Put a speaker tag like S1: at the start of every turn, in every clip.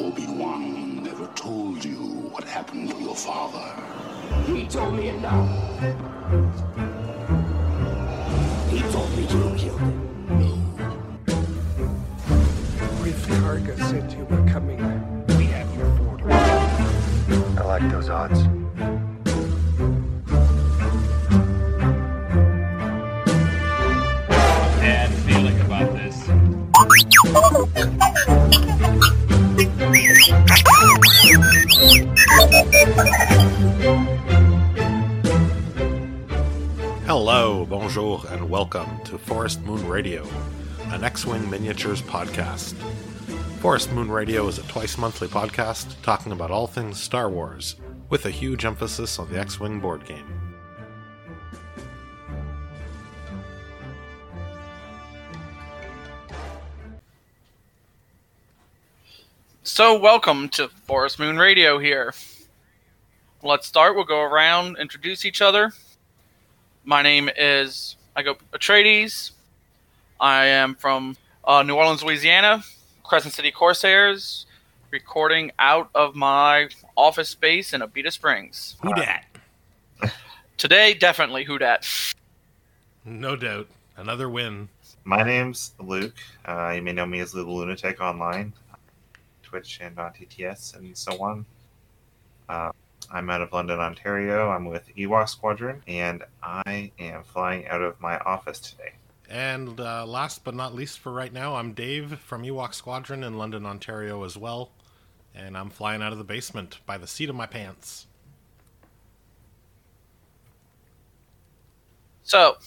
S1: Obi-Wan never told you what happened to your father.
S2: He told me enough. He told me you killed him. Me.
S3: Greef Karga said you were coming. We have your order.
S4: I like those odds.
S5: bad feeling about this.
S6: Hello, bonjour, and welcome to Forest Moon Radio, an X Wing miniatures podcast. Forest Moon Radio is a twice monthly podcast talking about all things Star Wars, with a huge emphasis on the X Wing board game.
S7: So, welcome to Forest Moon Radio here. Let's start. We'll go around, introduce each other. My name is I go Atreides. I am from uh, New Orleans, Louisiana, Crescent City Corsairs, recording out of my office space in Abita Springs.
S6: Who dat?
S7: Today, definitely who dat.
S6: No doubt. Another win.
S4: My name's Luke. Uh, you may know me as Little Lunatic online, Twitch and on TTS and so on. Uh, I'm out of London, Ontario. I'm with Ewok Squadron, and I am flying out of my office today.
S6: And uh, last but not least for right now, I'm Dave from Ewok Squadron in London, Ontario as well. And I'm flying out of the basement by the seat of my pants.
S7: So,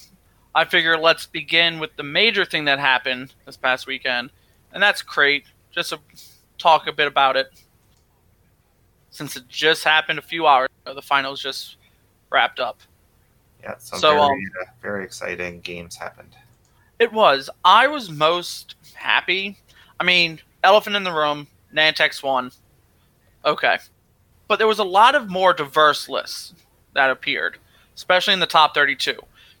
S7: I figure let's begin with the major thing that happened this past weekend, and that's Crate. Just to talk a bit about it, since it just happened a few hours ago. The finals just wrapped up.
S4: Yeah, some
S7: So,
S4: very,
S7: um,
S4: uh, very exciting games happened.
S7: It was. I was most happy. I mean, elephant in the room. Nantex won. Okay, but there was a lot of more diverse lists that appeared, especially in the top 32.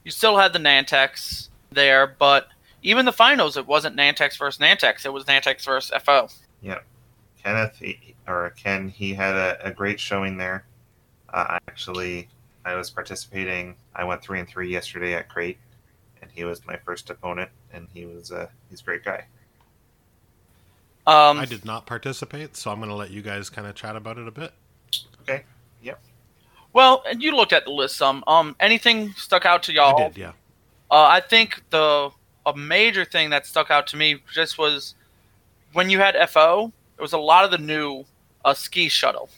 S7: You still had the Nantex there, but even the finals, it wasn't Nantex versus Nantex. It was Nantex versus FO.
S4: Yep. Kenneth he, or Ken, he had a, a great showing there. Uh, I actually, I was participating. I went three and three yesterday at Crate, and he was my first opponent, and he was uh, he's a great guy.
S7: Um,
S6: I did not participate, so I'm going to let you guys kind of chat about it a bit.
S4: Okay. Yep.
S7: Well, and you looked at the list some. Um, anything stuck out to y'all?
S6: I did, yeah.
S7: Uh, I think the a major thing that stuck out to me just was when you had FO. It was a lot of the new uh, ski shuttle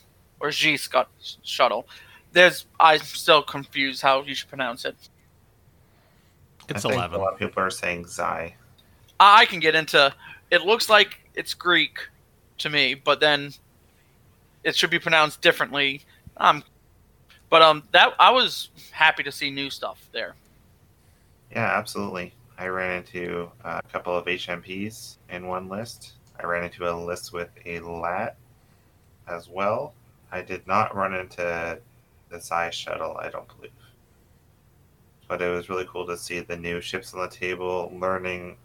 S7: or G scut shuttle. There's I'm still confused how you should pronounce it.
S6: It's
S4: I think
S6: 11.
S4: A lot of people are saying Zai.
S7: I I can get into. It looks like it's Greek to me, but then it should be pronounced differently. Um, but um, that I was happy to see new stuff there.
S4: Yeah, absolutely. I ran into a couple of HMPs in one list. I ran into a list with a LAT as well. I did not run into the Zai shuttle, I don't believe. But it was really cool to see the new ships on the table, learning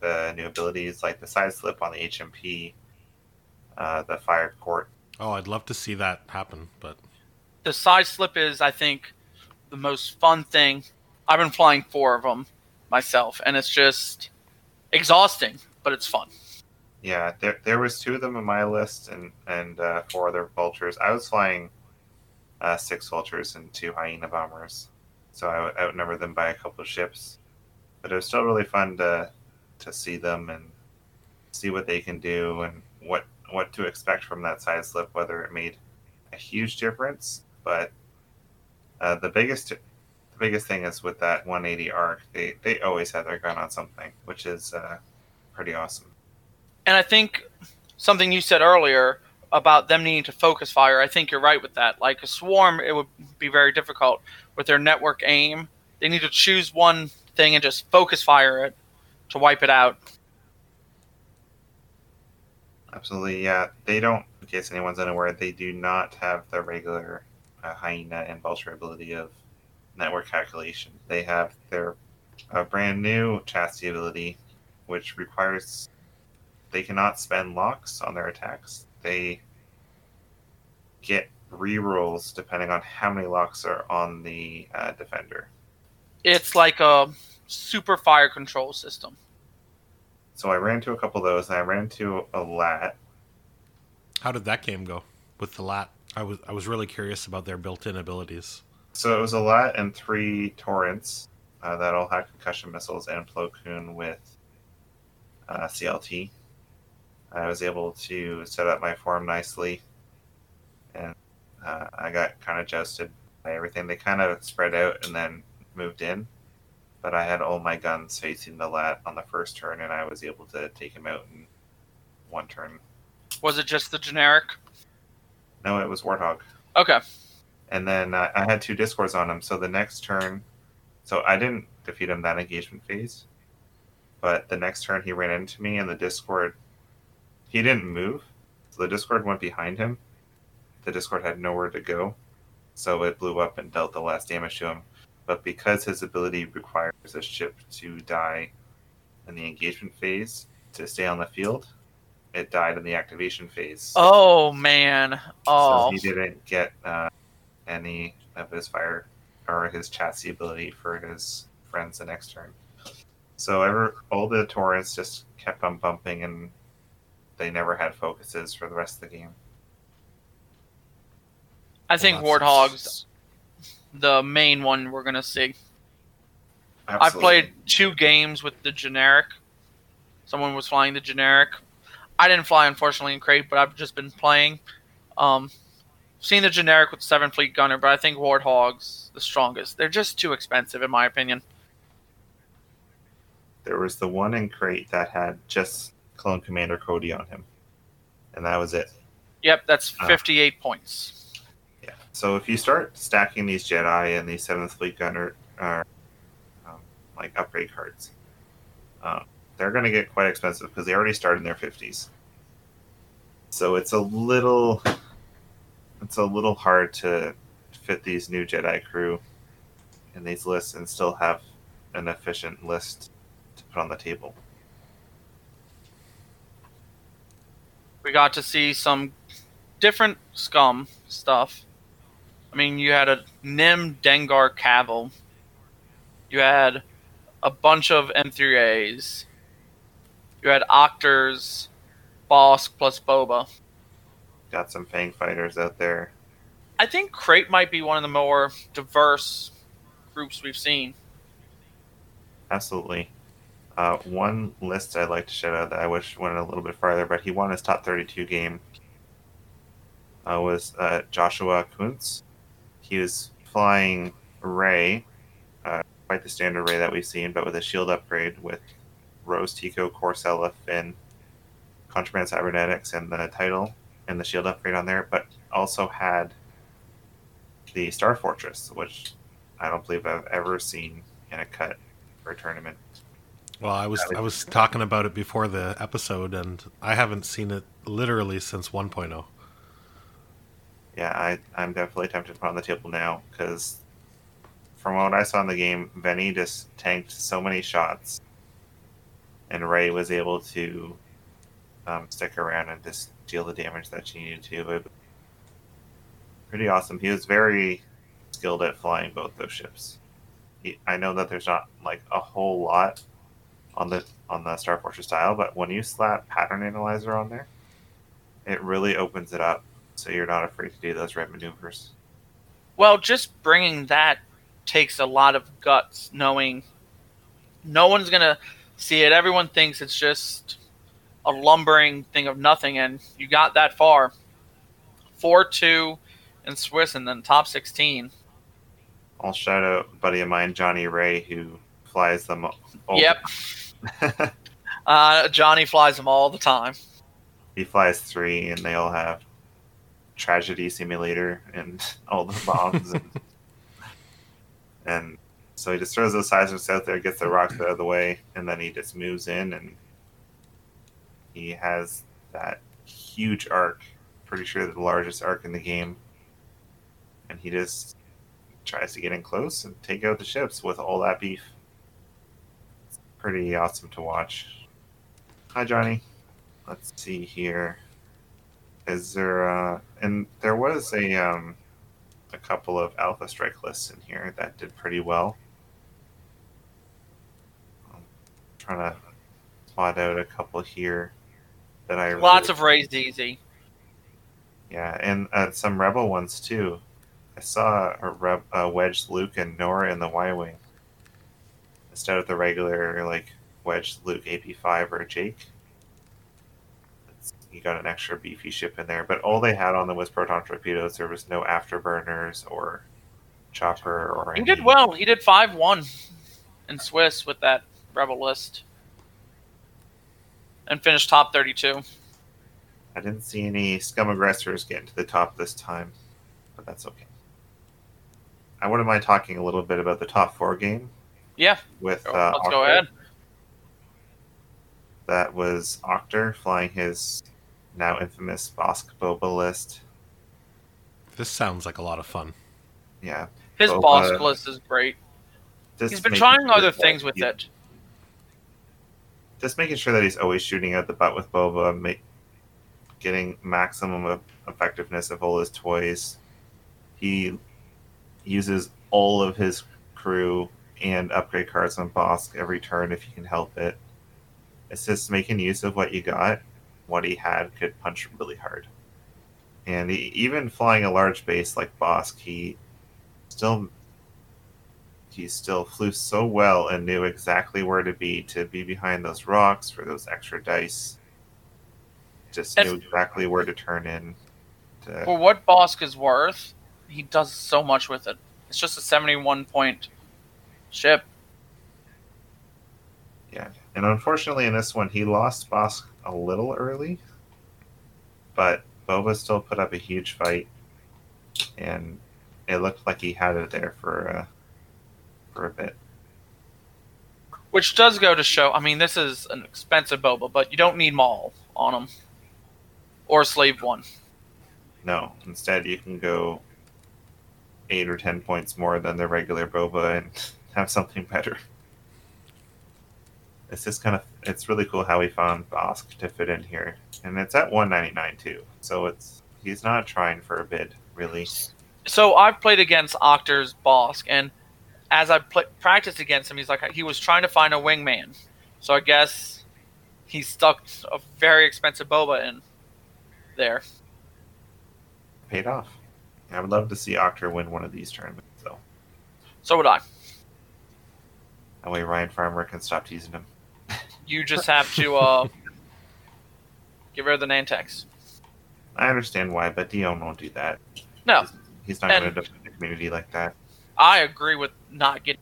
S4: the new abilities like the side slip on the HMP, uh, the fire court.
S6: Oh, I'd love to see that happen, but
S7: the side slip is, I think, the most fun thing. I've been flying four of them myself, and it's just exhausting, but it's fun.
S4: Yeah, there there was two of them in my list, and and uh, four other vultures. I was flying uh, six vultures and two hyena bombers, so I outnumbered them by a couple of ships. But it was still really fun to to see them and see what they can do and what what to expect from that side slip. Whether it made a huge difference, but uh, the biggest the biggest thing is with that 180 arc, they they always have their gun on something, which is uh, pretty awesome.
S7: And I think something you said earlier about them needing to focus fire, I think you're right with that. Like a swarm, it would be very difficult with their network aim. They need to choose one thing and just focus fire it to wipe it out.
S4: Absolutely, yeah. They don't, in case anyone's unaware, they do not have the regular uh, hyena and vulture ability of network calculation. They have their uh, brand new chassis ability, which requires they cannot spend locks on their attacks. They get rerolls depending on how many locks are on the uh, defender.
S7: It's like a super fire control system.
S4: So I ran into a couple of those, and I ran into a lat.
S6: How did that game go with the lat? I was I was really curious about their built-in abilities.
S4: So it was a lat and three torrents uh, that all had concussion missiles and Plo Koon with uh, CLT. I was able to set up my form nicely, and uh, I got kind of jousted by everything. They kind of spread out and then moved in, but I had all my guns facing the lat on the first turn, and I was able to take him out in one turn.
S7: Was it just the generic?
S4: No, it was Warthog.
S7: Okay.
S4: and then uh, I had two discords on him. So the next turn, so I didn't defeat him that engagement phase, but the next turn he ran into me, and the discord, he didn't move, so the discord went behind him. The discord had nowhere to go, so it blew up and dealt the last damage to him. But because his ability requires a ship to die in the engagement phase to stay on the field, it died in the activation phase.
S7: Oh man. Oh.
S4: So he didn't get uh, any of his fire or his chassis ability for his friends the next turn. So ever all the torrents just kept on bumping, and they never had focuses for the rest of the game.
S7: I think
S6: Well,
S7: Warthog's the main one we're gonna see. I
S4: Absolutely.
S7: played two games with the generic. Someone was flying the generic. I didn't fly, unfortunately, in crate, but I've just been playing. Um, seen the generic with Seventh Fleet Gunner, but I think Warthog's the strongest. They're just too expensive, in my opinion.
S4: There was the one in crate that had just Clone Commander Cody on him, and that was it.
S7: Yep, that's
S4: Ah.
S7: 58 points.
S4: Yeah. So if you start stacking these Jedi and these Seventh Fleet Gunner, uh, um, like upgrade cards, um, they're going to get quite expensive because they already start in their fifties. So it's a little, it's a little hard to fit these new Jedi crew in these lists and still have an efficient list to put on the table.
S7: We got to see some different scum stuff. I mean, you had a Nym Dengar Kavil. You had a bunch of M3As. You had Octors, Bossk plus Boba.
S4: Got some Fang fighters out there.
S7: I think Crate might be one of the more diverse groups we've seen.
S4: Absolutely. Uh, one list I'd like to shout out that I wish went a little bit farther, but he won his top 32 game uh, was uh, Joshua Kuntz. He was flying Rey, uh, quite the standard Rey that we've seen, but with a shield upgrade with Rose Tico, Corsella, Finn, Contraband Cybernetics, and the title and the shield upgrade on there, but also had the Star Fortress, which I don't believe I've ever seen in a cut for a tournament.
S6: Well, I was I was talking about it before the episode, and I haven't seen it literally since oh. 1.0.
S4: Yeah, I, I'm definitely tempted to put it on the table now because from what I saw in the game, Vennie just tanked so many shots, and Rey was able to um, stick around and just deal the damage that she needed to. Pretty awesome. He was very skilled at flying both those ships. He, I know that there's not like a whole lot on the on the Star Fortress style, but when you slap Pattern Analyzer on there, it really opens it up so you're not afraid to do those red maneuvers.
S7: Well, just bringing that takes a lot of guts, knowing no one's going to see it. Everyone thinks it's just a lumbering thing of nothing, and you got that far. 4 2 in Swiss and then top 16.
S4: I'll shout out a buddy of mine, Johnny Ray, who flies them. All
S7: Yep. Uh, Johnny flies them all the time.
S4: he flies three, and they all have trajectory simulator and all the bombs, and, and so he just throws those seismics out there, gets the rocks out of the way, and then he just moves in, and he has that huge arc. Pretty sure the largest arc in the game, and he just tries to get in close and take out the ships with all that beef. Pretty awesome to watch. Hi, Johnny. let's see here. Is there uh and there was a um a couple of alpha strike lists in here that did pretty well. I'm trying to spot out a couple here that I
S7: Lots
S4: really-
S7: of raised easy.
S4: yeah, and uh, some rebel ones too. I saw a reb, uh, wedge Luke and Norra in the Y wing instead of the regular like wedge Luke AP five or Jake. It's, you got an extra beefy ship in there, but all they had on them was proton torpedoes. There was no afterburners or chopper or.
S7: He
S4: any-
S7: did well. He did five one in Swiss with that rebel list, and finished top thirty two.
S4: I didn't see any scum aggressors getting to the top this time, but that's okay. I wouldn't mind talking a little bit about the top four game
S7: Yeah,
S4: with. Uh,
S7: let's go ahead.
S4: That was Octor flying his now infamous Bossk Boba list.
S6: This sounds like a lot of fun.
S4: Yeah,
S7: His
S4: Boba-
S7: boss list is great. He's been trying
S4: sure
S7: other things with
S4: he-
S7: it.
S4: Just making sure that he's always shooting at the butt with Boba, make, getting maximum of effectiveness of all his toys. He uses all of his crew and upgrade cards on Bossk every turn if you can help it. It's just making use of what you got. What he had could punch really hard. And he, even flying a large base like Bossk, he still he still flew so well and knew exactly where to be to be behind those rocks for those extra dice. Just knew exactly where to turn in. To,
S7: For what Bossk is worth, he does so much with it. It's just a seventy one point ship.
S4: Yeah, and unfortunately in this one he lost Bossk a little early, but Boba still put up a huge fight, and it looked like he had it there for uh, for a bit.
S7: Which does go to show. I mean, this is an expensive boba, but you don't need Maul on him, or Slave One.
S4: No, instead you can go eight or ten points more than the regular Boba and have something better. It's just kind of it's really cool how we found Bossk to fit in here, and it's at one ninety nine too. So it's he's not trying for a bid really.
S7: So I've played against Octor's Bossk, and as I pl- practiced against him, he's like he was trying to find a wingman. So I guess he stuck a very expensive boba in there.
S4: Paid off. I would love to see Octor win one of these tournaments though.
S7: So would I.
S4: That way Ryan Farmer can stop teasing him.
S7: You just have to uh, get rid of the Nantex.
S4: I understand why, but Dion won't do that.
S7: No,
S4: He's not going to defend the community like that.
S7: I agree with not getting.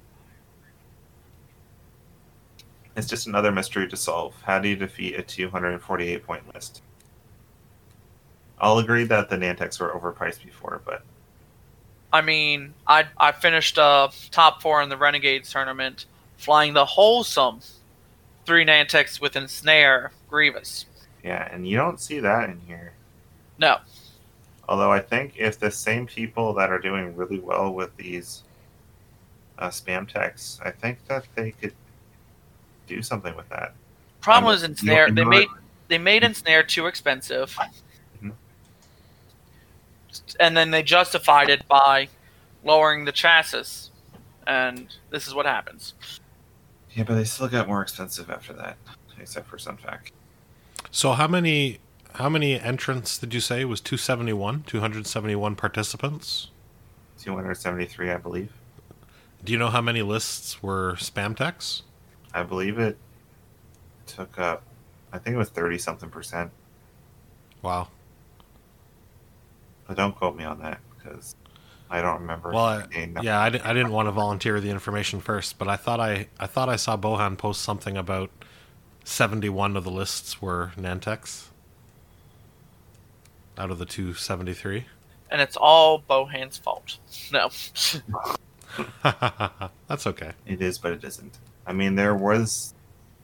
S4: It's just another mystery to solve. How do you defeat a 248 point list? I'll agree that the Nantex were overpriced before, but
S7: I mean, I I finished uh, top four in the Renegades tournament, flying the wholesome three Nantex with Ensnare Grievous.
S4: yeah, and you don't see that in here.
S7: No,
S4: Although I think if the same people that are doing really well with these uh, spam texts, I think that they could do something with that.
S7: problem
S4: Um, you-
S7: Ensnare. They made they made Ensnare too expensive,
S4: Mhm.
S7: and then they justified it by lowering the chassis, and this is what happens.
S4: Yeah, but they still got more expensive after that, except for Sunfac.
S6: So how many how many entrants did you say It was 271 271 participants
S4: 273, I believe.
S6: do you know how many lists were spam techs
S4: I believe it took up, I think it was 30 something percent.
S6: wow
S4: But don't quote me on that because I don't remember.
S6: well I, yeah I, I didn't want to volunteer the information first but i thought i i thought i saw bohan post something about 71 of the lists were nantex out of the 273
S7: And it's all Bohan's fault. No,
S6: that's okay
S4: It is, but it isn't. I mean, there was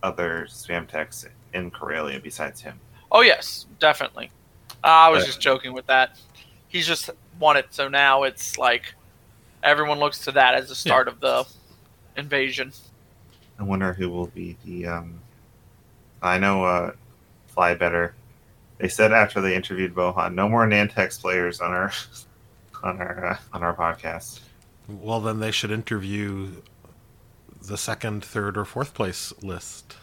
S4: other spam texts in Corellia besides him.
S7: oh yes, definitely. I was
S4: But-
S7: just joking with that. He's just won it, so now it's like everyone looks to that as the start of the invasion.
S4: I wonder who will be the. Um, I know uh, fly better. They said after they interviewed Bohan, no more Nantex players on our on our uh, on our podcast.
S6: Well, then they should interview the second, third, or fourth place list.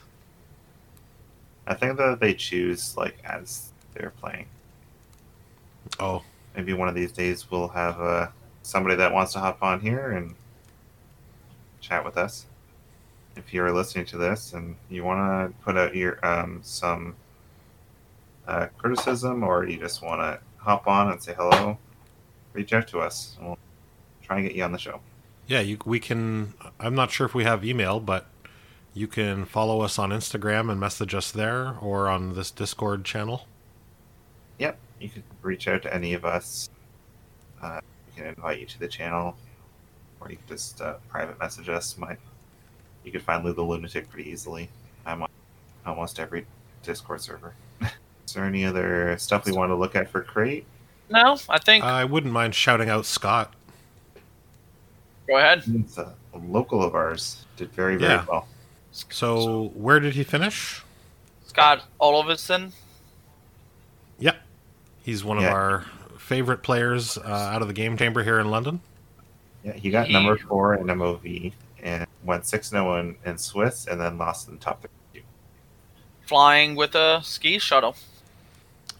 S4: I think that they choose like as they're playing.
S6: Oh,
S4: Maybe one of these days we'll have uh, somebody that wants to hop on here and chat with us. If you're listening to this and you want to put out your um, some uh, criticism or you just want to hop on and say hello, reach out to us. and We'll try and get you on the show.
S6: yeah. You, we can. I'm not sure if we have email, but you can follow us on Instagram and message us there, or on this Discord channel.
S4: Yep, you can reach out to any of us. Uh, we can invite you to the channel, or you can just uh, private message us. My, you can find Lou the Lunatic pretty easily. I'm on almost every Discord server. Is there any other stuff we want to look at for Crate?
S7: No, I think.
S6: I wouldn't mind shouting out Scott.
S7: go ahead.
S4: It's a, a local of ours. Did very very
S6: Yeah.
S4: well.
S6: So, where did he finish?
S7: Scott Oliverson.
S6: Yeah, he's one of our favorite players uh, out of the game chamber here in London.
S4: Yeah, he got
S7: He-
S4: number four in MOV and went six zero in, in Swiss, and then lost in the top thirty.
S7: flying with a ski shuttle.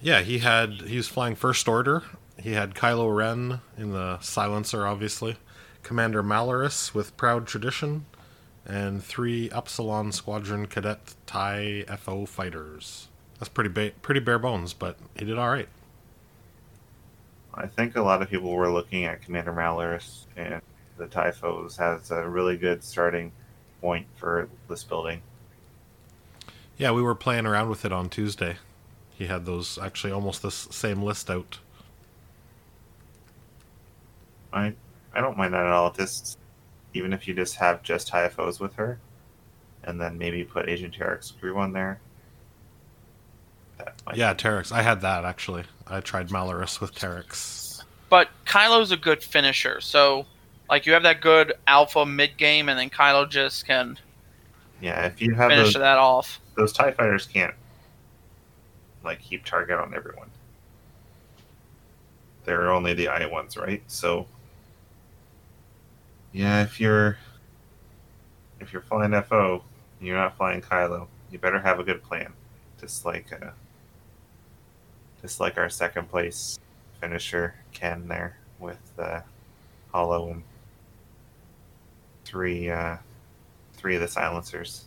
S6: Yeah, he had he was flying first order. He had Kylo Ren in the silencer, obviously. Commander Malarus with Proud Tradition, and three Upsilon Squadron Cadet TIE FO fighters. That's pretty ba- pretty bare bones, but he did all right.
S4: I think a lot of people were looking at Commander Malarus and the Typhos has a really good starting point for this building.
S6: Yeah, we were playing around with it on Tuesday. He had those actually almost the same list out.
S4: I I don't mind that at all. Just even if you just have just Typhos with her, and then maybe put Agent Terex crew on there. That might
S6: Yeah, Terex. I had that actually. I tried Malarus with Terex.
S7: But Kylo's a good finisher. So, like, you have that good alpha mid game, and then Kylo just can
S4: yeah. If you have
S7: finish
S4: those
S7: that off.
S4: those Tie fighters can't like keep target on everyone. They're only the eye ones, right? So yeah, if you're if you're flying FO, you're not flying Kylo. You better have a good plan, just like uh, just like our second place finisher Ken there with uh, Hollow and three uh, three of the silencers.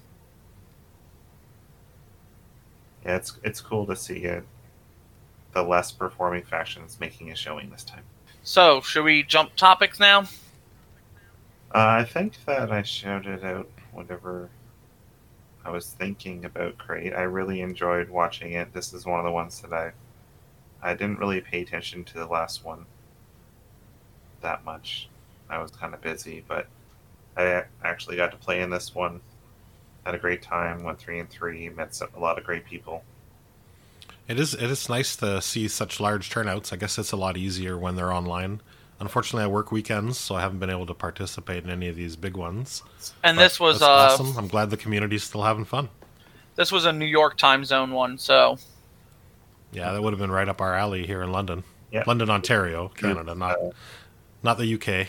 S4: Yeah, it's it's cool to see uh, the less performing factions making a showing this time.
S7: So, should we jump topics now?
S4: Uh, I think that I shouted out whatever I was thinking about Crate. I really enjoyed watching it. This is one of the ones that I I didn't really pay attention to the last one that much. I was kind of busy, but I actually got to play in this one. Had a great time. Went three and three. Met some, a lot of great people.
S6: It is it is nice to see such large turnouts. I guess it's a lot easier when they're online. Unfortunately, I work weekends, so I haven't been able to participate in any of these big ones.
S7: And
S6: But
S7: this was uh,
S6: awesome. I'm glad the community's still having fun.
S7: this was a New York time zone one. So,
S6: Yeah, that would have been right up our alley here in London,
S4: Yeah.
S6: London, Ontario, Canada, not
S4: Uh,
S6: not the UK.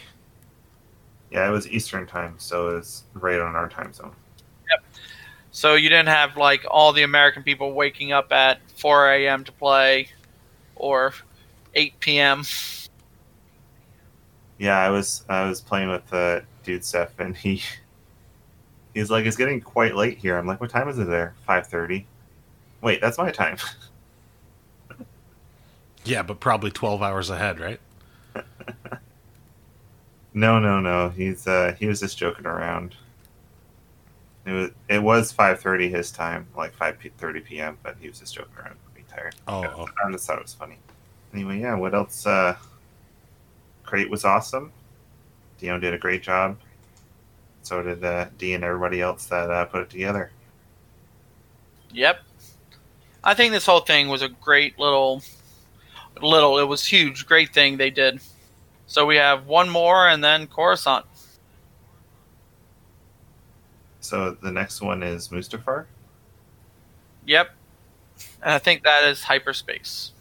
S4: yeah, it was Eastern time, so it was right on our time zone. Yep.
S7: So you didn't have like all the American people waking up at 4 a.m. to play, or 8 p.m.
S4: Yeah, I was I was playing with uh, dude Seth, and he he's like, "It's getting quite late here." I'm like, "What time is it there? Five thirty? Wait, that's my time."
S6: Yeah, but probably 12 hours ahead, right?
S4: no, no, no. He's uh, he was just joking around. It was it was five thirty his time, like five thirty p.m. But he was just joking around. Being tired.
S6: Oh,
S4: Yeah,
S6: oh.
S4: I just thought it was funny. Anyway, yeah. What else? Uh, Crate was awesome. Dion did a great job. So did uh, D and everybody else that uh, put it together.
S7: Yep. I think this whole thing was a great little, little. It was huge, great thing they did. So we have one more, and then Coruscant.
S4: So the next one is Mustafar.
S7: Yep. and I think that is hyperspace.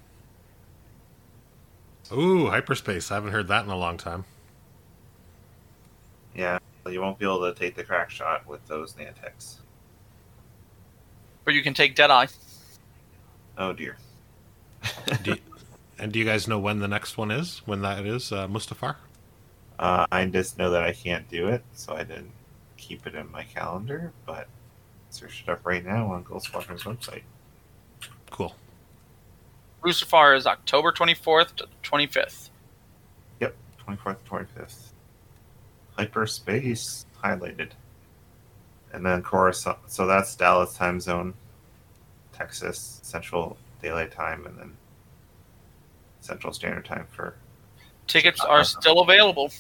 S6: Ooh, hyperspace. I haven't heard that in a long time.
S4: Yeah, you won't be able to take the crack shot with those Nantex.
S7: But you can take Deadeye.
S4: Oh dear.
S6: Do you- and do you guys know when the next one is? When that is, uh, Mustafar?
S4: Uh, I just know that I can't do it, so I didn't keep it in my calendar. But search it up right now on Ghost Squadron's website.
S6: Cool.
S7: Mustafar is October 24th to 25th.
S4: Yep, twenty fourth, twenty fifth. Hyperspace highlighted, and then Coruscant. So that's Dallas time zone, Texas Central Daylight Time, and then Central Standard Time for
S7: Tickets are still available.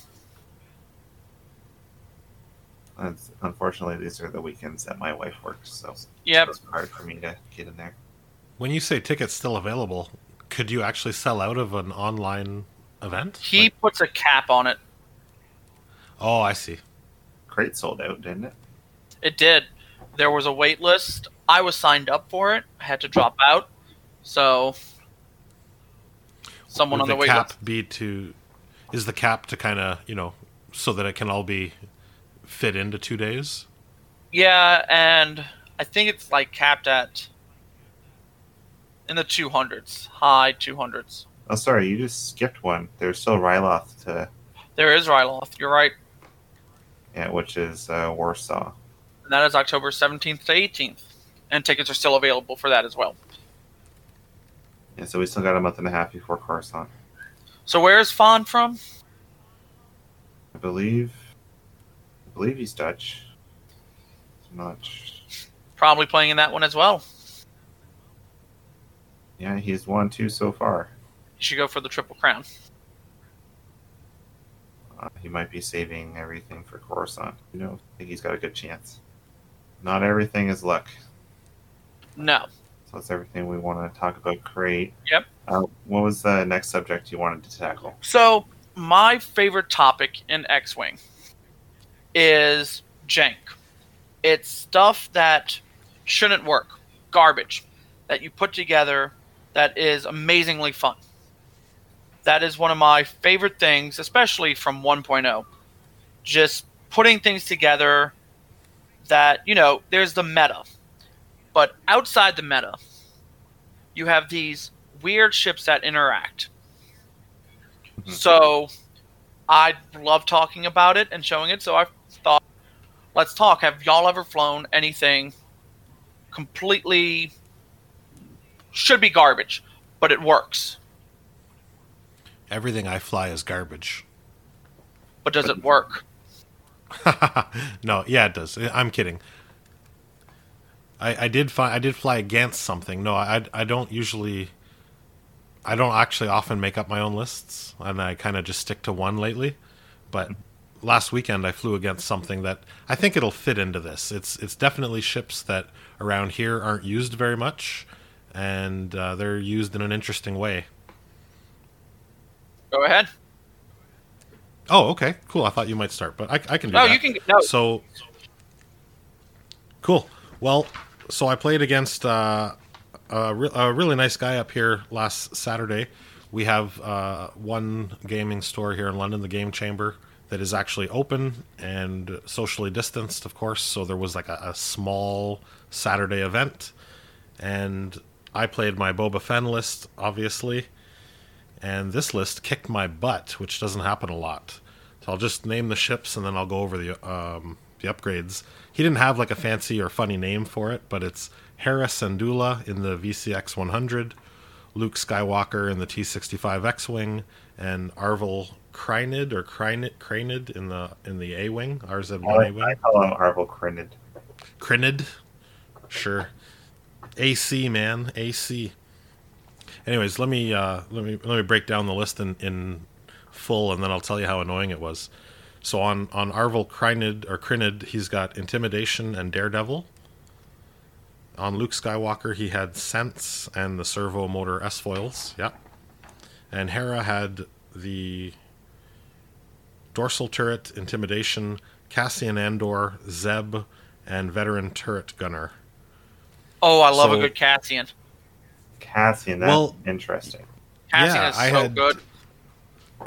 S4: Unfortunately, these are the weekends that my wife works, so
S7: Yep.
S4: it's hard for me to get in there.
S6: When you say tickets still available, could you actually sell out of an online event?
S7: He
S6: Like-
S7: puts a cap on it.
S6: oh, I see.
S4: Crate sold out, didn't it?
S7: It did. There was a wait list. I was signed up for it. I had to drop out. So someone
S6: Would
S7: on the
S6: the
S7: wait
S6: cap
S7: list.
S6: be to? Is the cap to kind of you know so that it can all be fit into two days?
S7: Yeah, and I think it's like capped at in the 200s, high 200s.
S4: Oh, sorry, you just skipped one. There's still Ryloth to,
S7: There is Ryloth. You're right.
S4: yeah, which is uh, Warsaw.
S7: And that is October 17th to 18th. And tickets are still available for that as well.
S4: Yeah, so we still got a month and a half before Coruscant.
S7: So where is Fawn from?
S4: I believe, I believe he's Dutch. I'm not.
S7: Probably playing in that one as well.
S4: Yeah, he's won two so far.
S7: He should go for the Triple Crown.
S4: Uh, he might be saving everything for Coruscant. You know, I think he's got a good chance. Not everything is luck.
S7: No.
S4: That's everything we want to talk about. Crate.
S7: Yep.
S4: Uh, what was the next subject you wanted to tackle?
S7: So my favorite topic in X-wing is jank. It's stuff that shouldn't work, garbage that you put together that is amazingly fun. That is one of my favorite things, especially from 1.0. Just putting things together that, you know, there's the meta. But outside the meta, you have these weird ships that interact. Mm-hmm. So I love talking about it and showing it. So I thought, let's talk. Have y'all ever flown anything completely should be garbage, but it works?
S6: Everything I fly is garbage.
S7: But does it work?
S6: no, yeah, it does. I'm kidding. I, I did fly. I did fly against something. No, I, I don't usually. I don't actually often make up my own lists, and I kind of just stick to one lately. But last weekend I flew against something that I think it'll fit into this. It's it's definitely ships that around here aren't used very much, and uh, they're used in an interesting way.
S7: Go ahead.
S6: Oh, okay, cool. I thought you might start, but I, I can do
S7: No,
S6: that.
S7: you can. No,
S6: So cool. Well, so I played against uh, a, re- a really nice guy up here last Saturday. We have uh, one gaming store here in London, the Game Chamber, that is actually open and socially distanced, of course. So there was like a, a small Saturday event, and I played my Boba Fett list, obviously and this list kicked my butt, which doesn't happen a lot. So I'll just name the ships and then I'll go over the um, the upgrades. He didn't have like a fancy or funny name for it, but it's Hera Syndulla in the VCX 100, Luke Skywalker in the T65 X-wing, and Arvel Krynid or Krynid, Krynid in the in the A-wing, RZ1
S4: I,
S6: A-wing.
S4: I call him Arvel Crinid.
S6: Crinid. Sure. AC man, AC. Anyways, let me uh, let me let me break down the list in, in full, and then I'll tell you how annoying it was. So on on Arvel Crinid or Crinid, he's got Intimidation and Daredevil. On Luke Skywalker, he had Sense and the servo motor S foils. Yeah, and Hera had the dorsal turret, Intimidation, Cassian Andor, Zeb, and veteran turret gunner.
S7: oh, I love a good Cassian.
S4: Cassian. That's
S6: Well-
S4: interesting.
S7: Cassian
S6: Yeah,
S7: is
S6: I
S7: so
S6: had-
S7: good.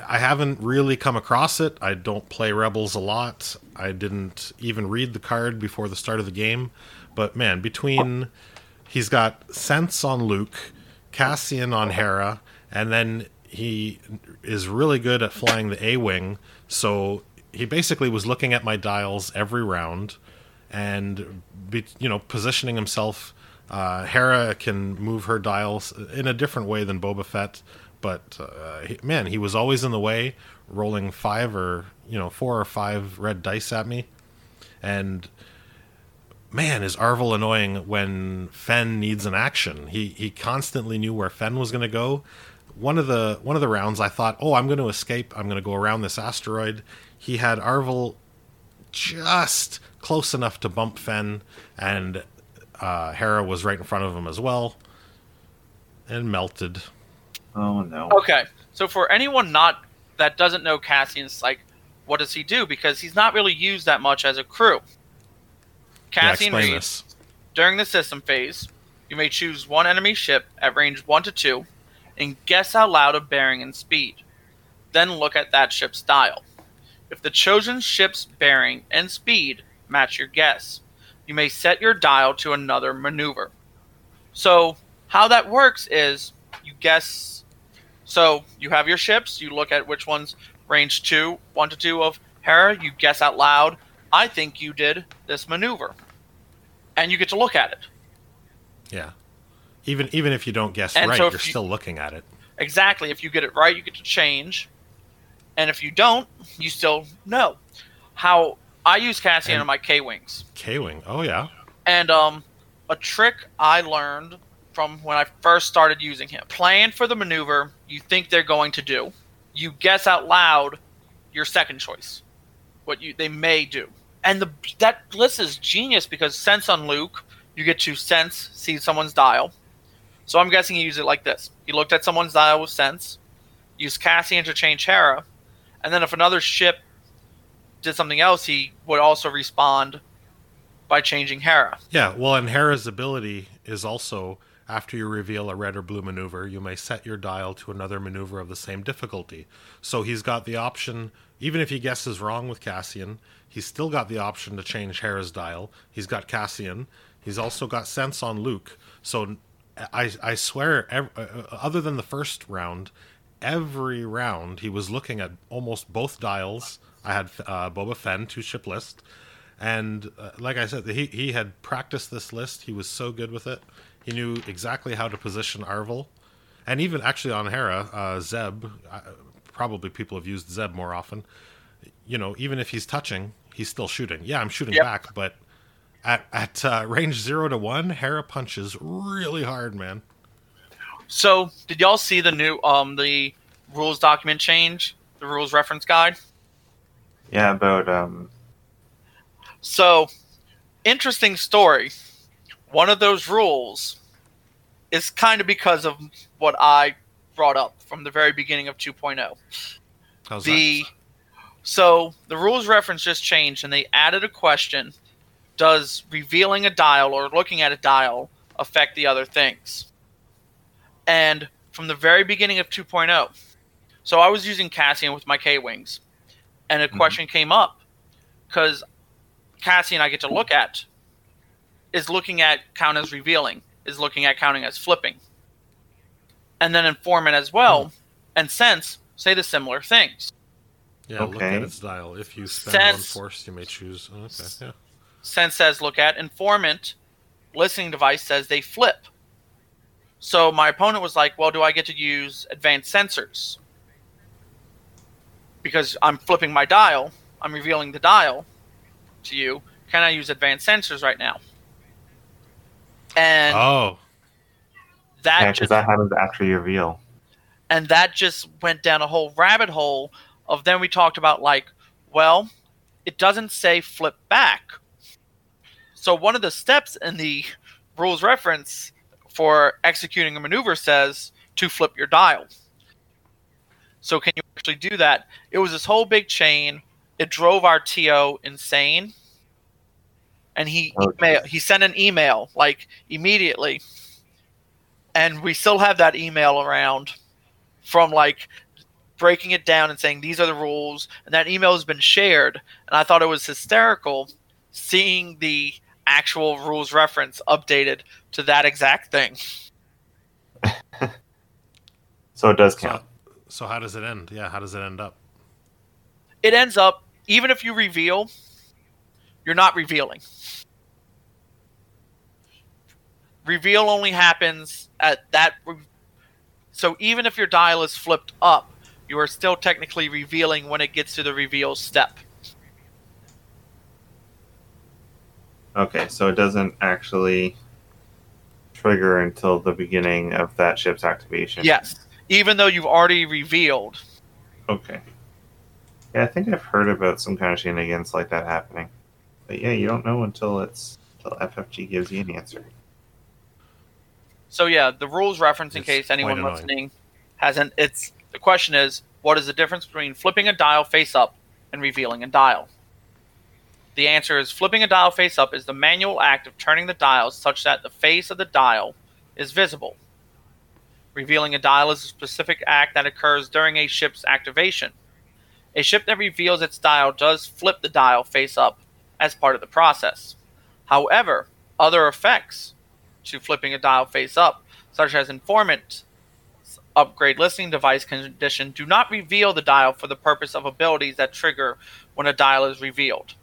S6: I haven't really come across it. I don't play Rebels a lot. I didn't even read the card before the start of the game. But man, between he's got Sense on Luke, Cassian on Hera, and then he is really good at flying the A Wing. So he basically was looking at my dials every round and be, you know positioning himself. Uh, Hera can move her dials in a different way than Boba Fett, but uh, he- man, he was always in the way, rolling five or you know four or five red dice at me, and man, is Arvel annoying when Fenn needs an action. He he constantly knew where Fenn was going to go. One of the one of the rounds, I thought, oh, I'm going to escape. I'm going to go around this asteroid. He had Arvel just close enough to bump Fenn, and uh, Hera was right in front of him as well, and melted.
S4: Oh no.
S7: Okay, so for anyone not that doesn't know Cassian's like, what does he do? Because he's not really used that much as a crew.
S6: Yeah,
S7: Cassian reads
S6: this.
S7: during the system phase, you may choose one enemy ship at range one to two, and guess out loud a bearing and speed. Then look at that ship's dial. If the chosen ship's bearing and speed match your guess, you may set your dial to another maneuver. So, how that works is you guess. So, you have your ships, you look at which one's range 2, 1 to 2 of Hera, you guess out loud, I think you did this maneuver. And you get to look at it.
S6: Yeah, even even if you don't guess
S7: And
S6: right,
S7: so
S6: you're
S7: you-
S6: still looking at it.
S7: Exactly. If you get it right, you get to change. And if you don't, you still know. How I use Cassian
S6: And-
S7: on my K Wings.
S6: K wing. Oh yeah.
S7: And um, a trick I learned from when I first started using him. Plan for the maneuver you think they're going to do. You guess out loud your second choice, what you they may do. And the that list is genius because sense on Luke, you get to sense see someone's dial. So I'm guessing he used it like this. He looked at someone's dial with sense, used Cassian to change Hera, and then if another ship did something else, he would also respond by changing Hera.
S6: Yeah, well, and Hera's ability is also after you reveal a red or blue maneuver, you may set your dial to another maneuver of the same difficulty. So he's got the option, even if he guesses wrong with Cassian, he's still got the option to change Hera's dial. He's got Cassian. He's also got sense on Luke. So I, I swear, ev- uh, uh, other than the first round, every round he was looking at almost both dials. I had uh, Boba Fenn, to ship list, and uh, like I said, he he had practiced this list. He was so good with it. He knew exactly how to position Arvel, and even actually on Hera, uh, Zeb. Uh, probably people have used Zeb more often. You know, even if he's touching, he's still shooting. Yeah, I'm shooting
S7: Yep.
S6: back, but at at uh, range zero to one, Hera punches really hard, man.
S7: So, did y'all see the new um the rules document change, the rules reference guide?
S4: Yeah, about um.
S7: So, interesting story. One of those rules is kind of because of what I brought up from the very beginning of 2.0.
S6: How's
S7: The
S6: that?
S7: so the rules reference just changed and they added a question: Does revealing a dial or looking at a dial affect the other things? And from the very beginning of 2.0, so I was using Cassian with my K wings, and a mm-hmm. question came up because Cassian I get to look at is looking at count as revealing, is looking at counting as flipping, and then informant as well, hmm. and sense say the similar things.
S6: Yeah, look at its dial. If you spend one force, you may choose. Oh, okay, yeah.
S7: Sense says look at. Informant listening device says they flip. So my opponent was like, well, do I get to use advanced sensors? Because I'm flipping my dial, I'm revealing the dial to you. Can I use advanced sensors right now? And
S6: Oh,
S7: that
S4: Yeah,
S7: just
S4: because that happens after you reveal.
S7: and that just went down a whole rabbit hole of then we talked about like well it doesn't say flip back. So one of the steps in the rules reference for executing a maneuver says to flip your dial. So can you actually do that? It was this whole big chain. It drove our to insane and he
S4: Oh,
S7: email, he sent an email like immediately and we still have that email around from like breaking it down and saying these are the rules, and that email has been shared. And I thought it was hysterical seeing the actual rules reference updated to that exact thing.
S4: So it does
S6: So,
S4: count.
S6: so how does it end? Yeah, how does it end up?
S7: It ends up even if you reveal, you're not revealing. Reveal only happens at that. re- So even if your dial is flipped up, you are still technically revealing when it gets to the reveal step.
S4: Okay, so it doesn't actually trigger until the beginning of that ship's activation.
S7: Yes, even though you've already revealed.
S4: Okay. Yeah, I think I've heard about some kind of shenanigans like that happening. But yeah, you don't know until it's until FFG gives you an answer.
S7: So yeah, the rules reference in
S6: It's
S7: case anyone listening hasn't. It's the question is what is the difference between flipping a dial face up and revealing a dial? The answer is flipping a dial face up is the manual act of turning the dial such that the face of the dial is visible. Revealing a dial is a specific act that occurs during a ship's activation. A ship that reveals its dial does flip the dial face up as part of the process. However, other effects to flipping a dial face up, such as informant upgrade listening device condition, do not reveal the dial for the purpose of abilities that trigger when a dial is revealed.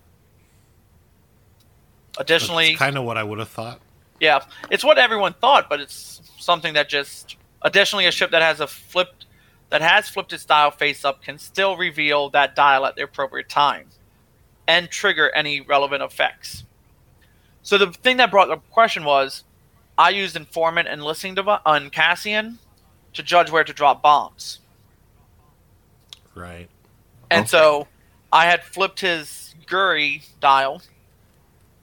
S7: Additionally,
S6: kind of what I would have thought.
S7: yeah, it's what everyone thought, but it's something that just additionally a ship that has a flipped that has flipped its dial face up can still reveal that dial at the appropriate time and trigger any relevant effects. So the thing that brought the question was I used informant and listening device on Cassian to judge where to drop bombs.
S6: Right.
S7: And
S4: Okay.
S7: so I had flipped his Guri dial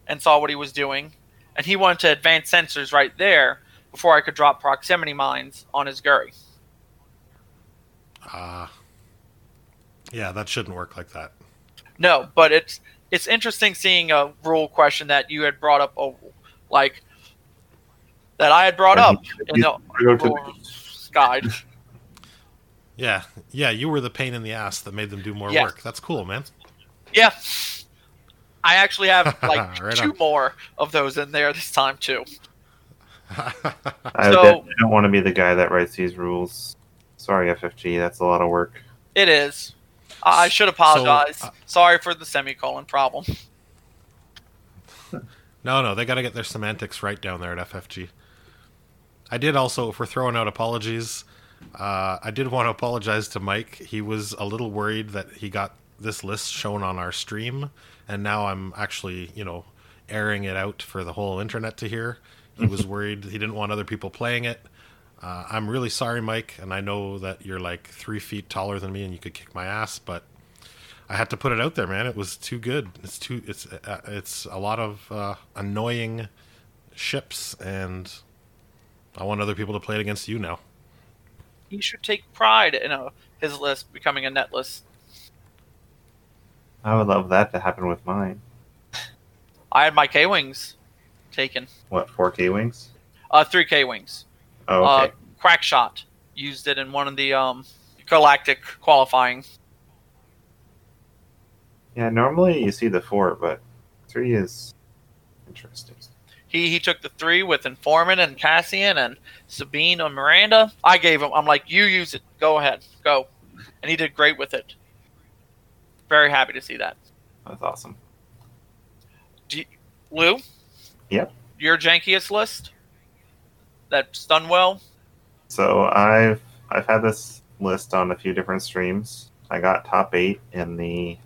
S7: and saw what he was doing. And he wanted to advance sensors right there before I could drop proximity mines on his Guri.
S6: Uh, yeah, that shouldn't work like that.
S7: No, but it's it's interesting seeing a rule question that you had brought up, oh, like that I had brought
S4: Yeah,
S7: up in the
S4: go to-
S7: rules guide.
S6: Yeah, yeah, you were the pain in the ass that made them do more
S7: Yes.
S6: work. That's cool, man.
S7: Yeah, I actually have like
S6: Right
S7: two
S6: on.
S7: more of those in there this time too.
S4: I
S7: So-
S4: definitely don't want to be the guy that writes these rules. Sorry, FFG, that's a lot of work.
S7: It is. I should apologize.
S6: uh,
S7: Sorry for the semicolon problem.
S6: No, no, they got to get their semantics right down there at FFG. I did also, if we're throwing out apologies, uh, I did want to apologize to Mike. He was a little worried that he got this list shown on our stream, and now I'm actually, you know, airing it out for the whole internet to hear. He was worried. He didn't want other people playing it. Uh, I'm really sorry, Mike, and I know that you're like three feet taller than me and you could kick my ass, but I had to put it out there, man. It was too good. It's too. It's uh, it's a lot of uh, annoying ships, and I want other people to play it against you now.
S7: He should take pride in a, his list becoming a net list.
S4: I would love that to happen with mine.
S7: I had my K wings taken.
S4: What, 4K wings?
S7: Uh, three K wings.
S4: Oh,
S7: Uh,
S4: okay.
S7: crack shot used it in one of the um galactic qualifying.
S4: yeah, normally you see the 4, but 3 is interesting.
S7: He he took the three with informant and Cassian and Sabine and Miranda. I gave him. I'm like, you use it. Go ahead, go, and he did great with it. Very happy to see that.
S4: That's awesome.
S7: Do Lou?
S4: Yep.
S7: Your jankiest list? That's done well?
S4: So I've I've had this list on a few different streams. I got top eight in the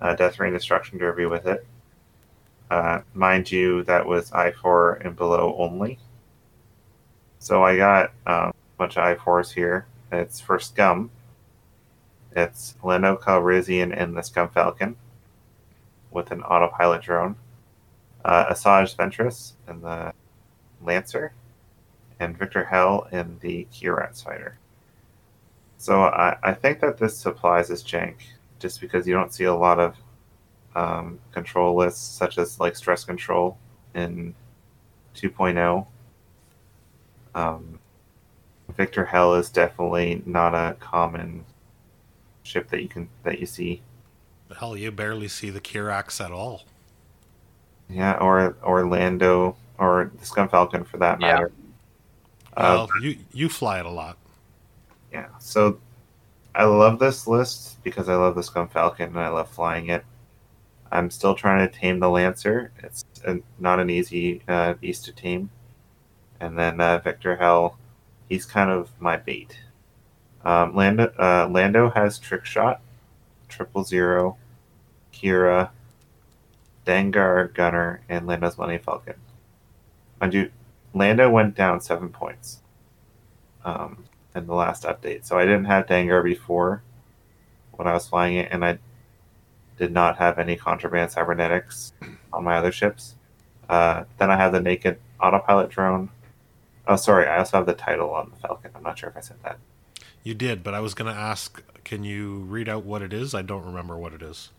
S4: uh, Death Rain Destruction Derby with it. Uh, mind you, that was I four and below only. So I got um, a bunch of I fours here. It's for Scum. It's Lando Calrissian in the Scum Falcon with an autopilot drone. Uh, Asajj Ventress in the Lancer and Viktor Hel in the Kihraxz fighter. So I, I think that this supplies as jank, just because you don't see a lot of um, control lists such as like stress control in 2.0. Um, Viktor Hel is definitely not a common ship that you can that you see.
S6: Hell, you barely see the Kihraxz at all.
S4: Yeah, or or Lando or the Scum Falcon for that
S7: Yeah.
S4: Matter. Uh,
S6: you you fly it a lot.
S4: yeah, so I love this list because I love the Scum Falcon and I love flying it. I'm still trying to tame the Lancer. It's uh not an easy uh, beast to tame. And then uh, Viktor Hel, he's kind of my bait. Um, Lando, uh, Lando has Trick Shot, Triple Zero, Qi'ra, Dengar, Gunner, and Lando's Money Falcon. Mind you, Lando went down seven points um, in the last update. So I didn't have Dengar before when I was flying it, and I did not have any contraband cybernetics on my other ships. Uh, then I have the naked autopilot drone. Oh, sorry, I also have the title on the Falcon. I'm not sure if I said that.
S6: You did, but I was going to ask, can you read out what it is? I don't remember what it is.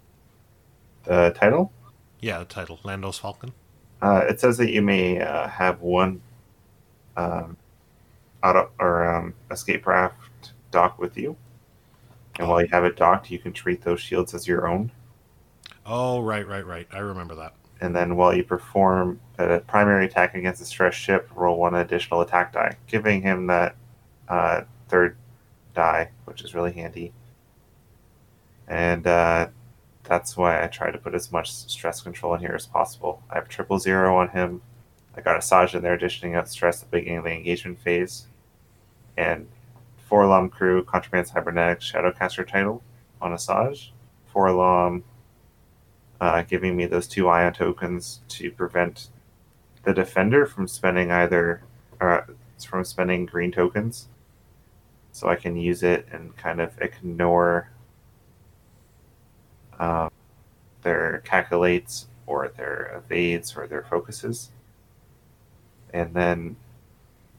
S4: The title?
S6: Yeah, the title, Lando's Falcon.
S4: Uh, it says that you may uh, have one um, auto or um, escape craft dock with you, and while you have it docked, you can treat those shields as your own.
S6: Oh, right, right, right. I remember that.
S4: And then while you perform a primary attack against a stressed ship, roll one additional attack die, giving him that uh, third die, which is really handy. And uh, that's why I try to put as much stress control in here as possible. I have triple zero on him. I got Asajj in there, additioning out stress at the beginning of the engagement phase. And four Lom crew, Contraband Cybernetics, Shadowcaster title on Asajj. 4-LOM uh, giving me those two ion tokens to prevent the defender from spending either uh, from spending green tokens so i can use it and kind of ignore um, their calculates or their evades or their focuses and then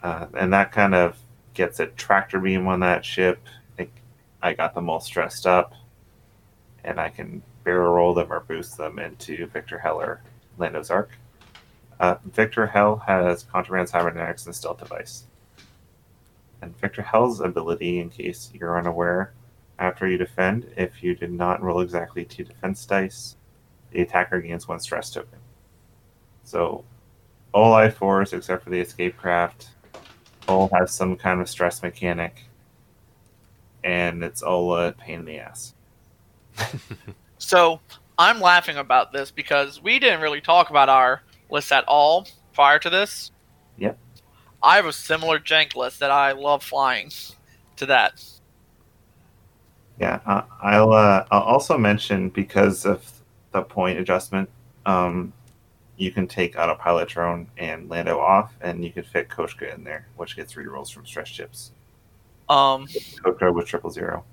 S4: uh, and that kind of gets a tractor beam on that ship I, I got them all stressed up and i can barrel roll them or boost them into Viktor Hel or Lando's Arc. Uh, Viktor Hel has Contraband Cybernetics and Stealth Device. And Viktor Hel's ability, in case you're unaware, after you defend, if you did not roll exactly two defense dice, the attacker gains one stress token. So, all I4s, except for the Escape Craft, all have some kind of stress mechanic, and it's all a pain in the ass.
S7: So I'm laughing about this because we didn't really talk about our list at all prior to this.
S4: Yep.
S7: I have a similar jank list that I love flying to that.
S4: Yeah, uh, I'll uh, I'll also mention because of the point adjustment, um, you can take autopilot drone and Lando off, and you can fit Koshka in there, which gets three rolls from stress chips.
S7: Um,
S4: Koshka with triple zero.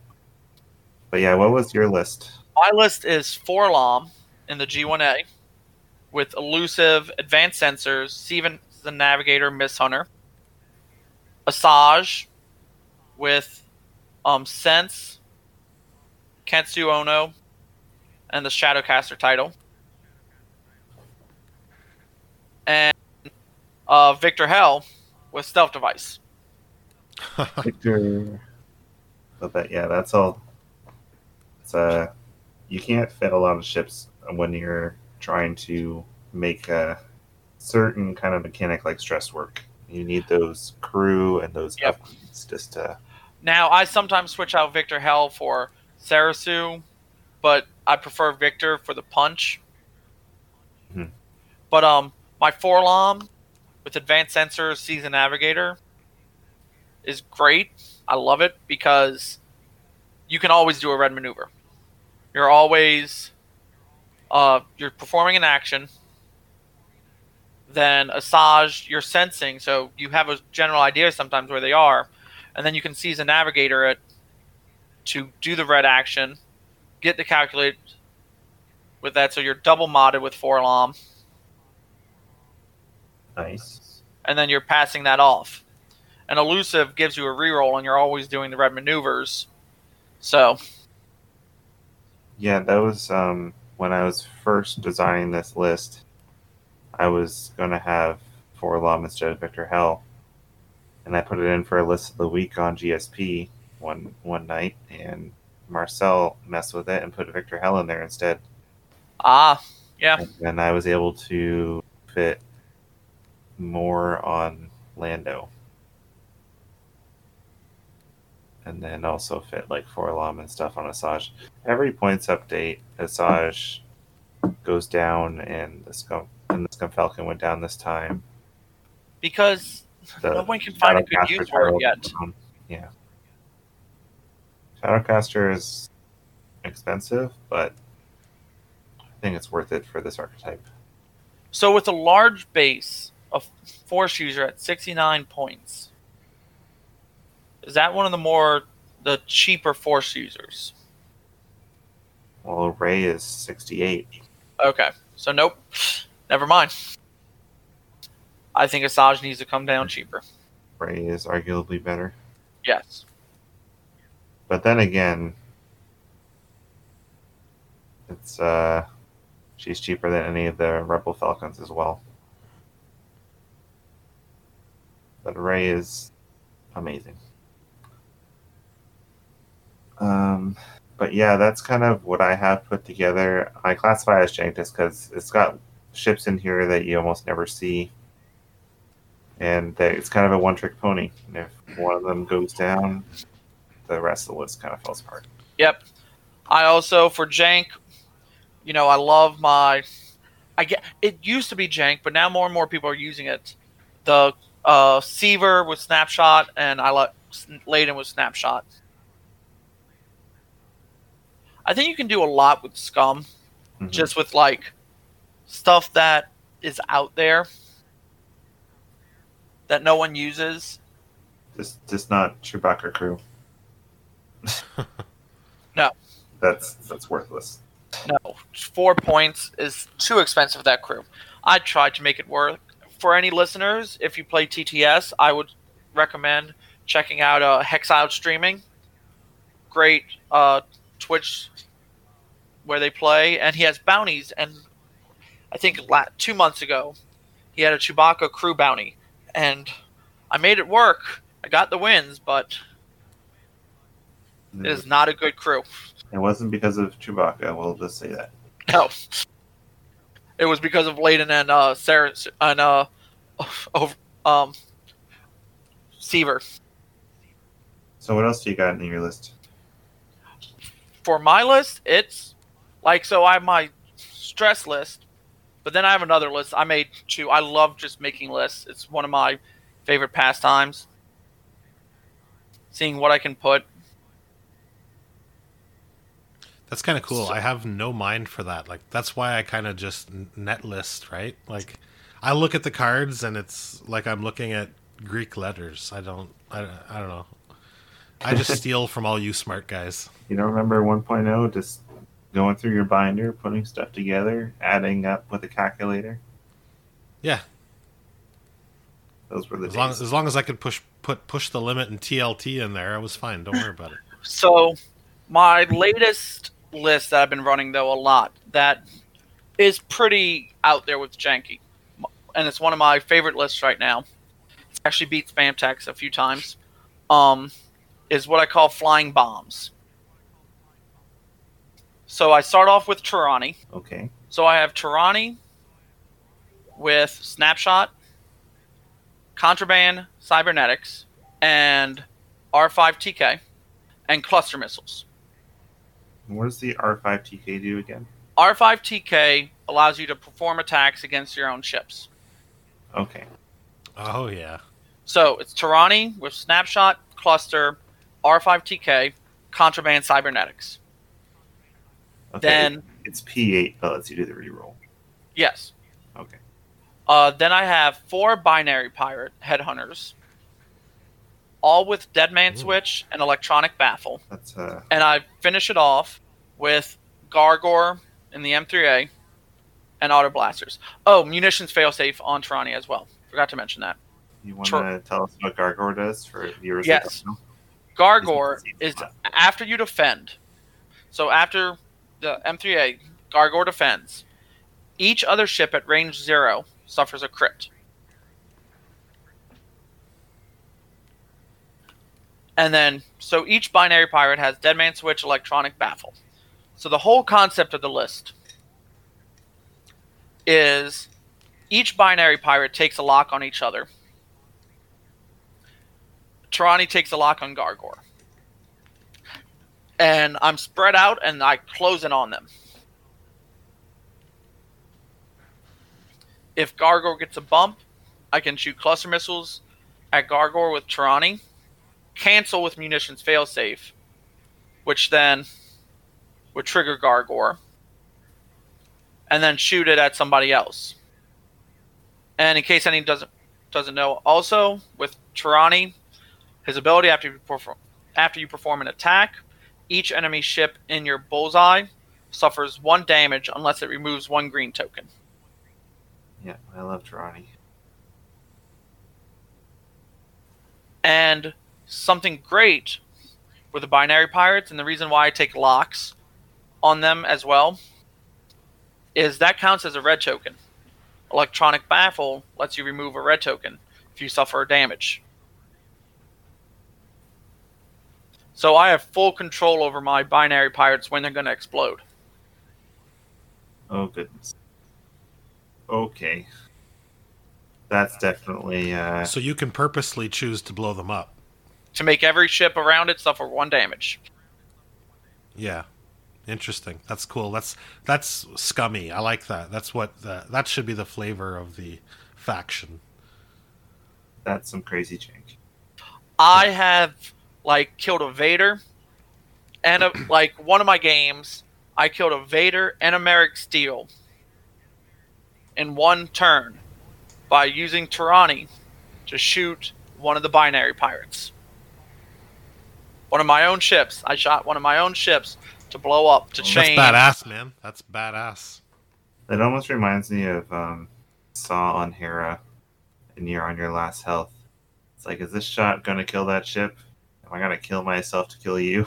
S4: But yeah, what was your list?
S7: my list is 4-LOM in the G1A with elusive, advanced sensors, Steven the Navigator, Mist Hunter, Asajj with um, Sense, Ketsu Onyo, and the Shadowcaster title, and uh, Viktor Hel with Stealth Device.
S4: Victor. But that yeah, that's all. It's uh, you can't fit a lot of ships when you're trying to make a certain kind of mechanic like stress work. You need those crew and those
S7: Yep.
S4: upgrades just to
S7: Now, I sometimes switch out Viktor Hel for Serissu, but I prefer Victor for the punch.
S4: Mhm.
S7: But um, my 4-LOM with advanced sensors, Seasoned Navigator is great. I love it because you can always do a red maneuver. You're always uh, you're performing an action. Then Asajj, you're sensing, so you have a general idea sometimes where they are and then you can seize a navigator it to do the red action, get the calculate with that, so you're double modded with 4-LOM,
S4: nice.
S7: and then you're passing that off. And elusive gives you a reroll, and you're always doing the red maneuvers. So
S4: Yeah, that was um, when I was first designing this list. I was going to have 4-LOM instead of Viktor Hel. and I put it in for a list of the week on GSP one one night, and Marcel messed with it and put Viktor Hel in there instead,
S7: Ah, yeah.
S4: and I was able to fit more on Lando. And then also fit like 4-LOM and stuff on Asajj. Every points update, Asajj goes down, and the scum and the scum falcon went down this time.
S7: Because
S4: The
S7: no one can find a good
S4: Shadowcaster
S7: use for it yet.
S4: Yeah. Shadowcaster is expensive, but I think it's worth it for this archetype.
S7: So with a large base of force user at 69 points, is that one of the more the cheaper force users?
S4: Well, Rey is 68.
S7: Okay, so nope, never mind. I think Asajj needs to come down cheaper.
S4: Rey is arguably better.
S7: Yes.
S4: But then again, it's uh she's cheaper than any of the Rebel Falcons as well. But Rey is amazing. Um but yeah, that's kind of what I have put together. I classify as jank just because it's got ships in here that you almost never see. And it's kind of a one trick pony. And if one of them goes down, the rest of the list kind of falls apart.
S7: Yep. I also for Jank, you know, I love my. I get it used to be Jank, but now more and more people are using it. The uh, Seaver with Snapshot, and I like Layden with Snapshot. I think you can do a lot with Scum,
S4: Mhm.
S7: just with like stuff that is out there that no one uses.
S4: Just, just not Chewbacca crew.
S7: No.
S4: That's that's worthless.
S7: No, four points is too expensive for that crew. I tried to make it work. For any listeners, if you play TTS, I would recommend checking out uh, Hexiled Streaming. Great uh, Twitch where they play, and he has bounties. And I think la- two months ago, he had a Chewbacca crew bounty, and I made it work. I got the wins, but it is not a good crew.
S4: It wasn't because of Chewbacca. We'll just say that.
S7: No. It was because of Layden and uh Sarah and uh over um Seaver.
S4: So what else do you got in your list?
S7: For my list, it's like so I have my stress list, but then I have another list. I made two. I love just making lists. It's one of my favorite pastimes. Seeing what I can put.
S6: That's kind of cool. I have no mind for that. Like that's why I kind of just net list, right? Like I look at the cards and it's like I'm looking at Greek letters. I don't I, I don't know. I just steal from all you smart guys.
S4: You don't remember 1.0? Just going through your binder, putting stuff together, adding up with a calculator.
S6: Yeah,
S4: Those were the
S6: as long
S4: days.
S6: as long as I could push put push the limit and TLT in there, I was fine. Don't worry about it.
S7: So, my latest list that I've been running though a lot that is pretty out there with Janky, and it's one of my favorite lists right now. It's actually beat Spam Text a few times. Um, is what I call flying bombs. So I start off with Torani.
S4: Okay.
S7: So I have Torani with Snapshot, Contraband, Cybernetics, and R5TK, and cluster missiles.
S4: What does the R5TK do again?
S7: R5TK allows you to perform attacks against your own ships.
S4: Okay.
S6: Oh yeah.
S7: So it's Torani with Snapshot, Cluster, R5TK, Contraband, Cybernetics.
S4: Okay.
S7: Then,
S4: it's P8 that lets you do the reroll.
S7: yes.
S4: Okay.
S7: Uh, then I have four binary pirate headhunters, all with dead Deadman Switch and Electronic Baffle.
S4: That's uh
S7: and I finish it off with Gargor in the M3A and Auto Blasters. Oh, munitions failsafe on Torani as well. Forgot to mention that.
S4: you want
S7: Sure.
S4: to tell us what Gargor does for viewers
S7: Yes. Gargor is after you defend. So after the M3A, Gargor defends. Each other ship at range zero suffers a crit. And then, so each binary pirate has Dead Man Switch, Electronic Baffle. So the whole concept of the list is each binary pirate takes a lock on each other. Torani takes a lock on Gargor. And I'm spread out and I close in on them. If Gargor gets a bump, I can shoot cluster missiles at Gargor with Torani, cancel with munitions failsafe, which then would trigger Gargor, and then shoot it at somebody else. And in case any doesn't doesn't know, also with Torani, his ability after you perform after you perform an attack, each enemy ship in your bullseye suffers one damage unless it removes one green token.
S4: Yeah, I love Torani.
S7: And something great with the binary pirates, and the reason why I take locks on them as well, is that counts as a red token. Electronic Baffle lets you remove a red token if you suffer damage. So I have full control over my binary pirates when they're going to explode.
S4: Oh goodness. Okay. That's definitely uh
S6: So you can purposely choose to blow them up.
S7: To make every ship around it suffer one damage.
S6: Yeah. Interesting. That's cool. That's that's scummy. I like that. That's what the, that should be the flavor of the faction.
S4: that's some crazy change.
S7: I have like killed a Vader and a, like one of my games, I killed a Vader and a Maarek Stele in one turn by using Torani to shoot one of the binary pirates. One of my own ships. I shot one of my own ships to blow up to
S6: That's
S7: change.
S6: That's badass, man. That's badass.
S4: It almost reminds me of um Saw on Hera and you're on your last health. It's like, is this shot gonna kill that ship? Am I gonna kill myself to kill you?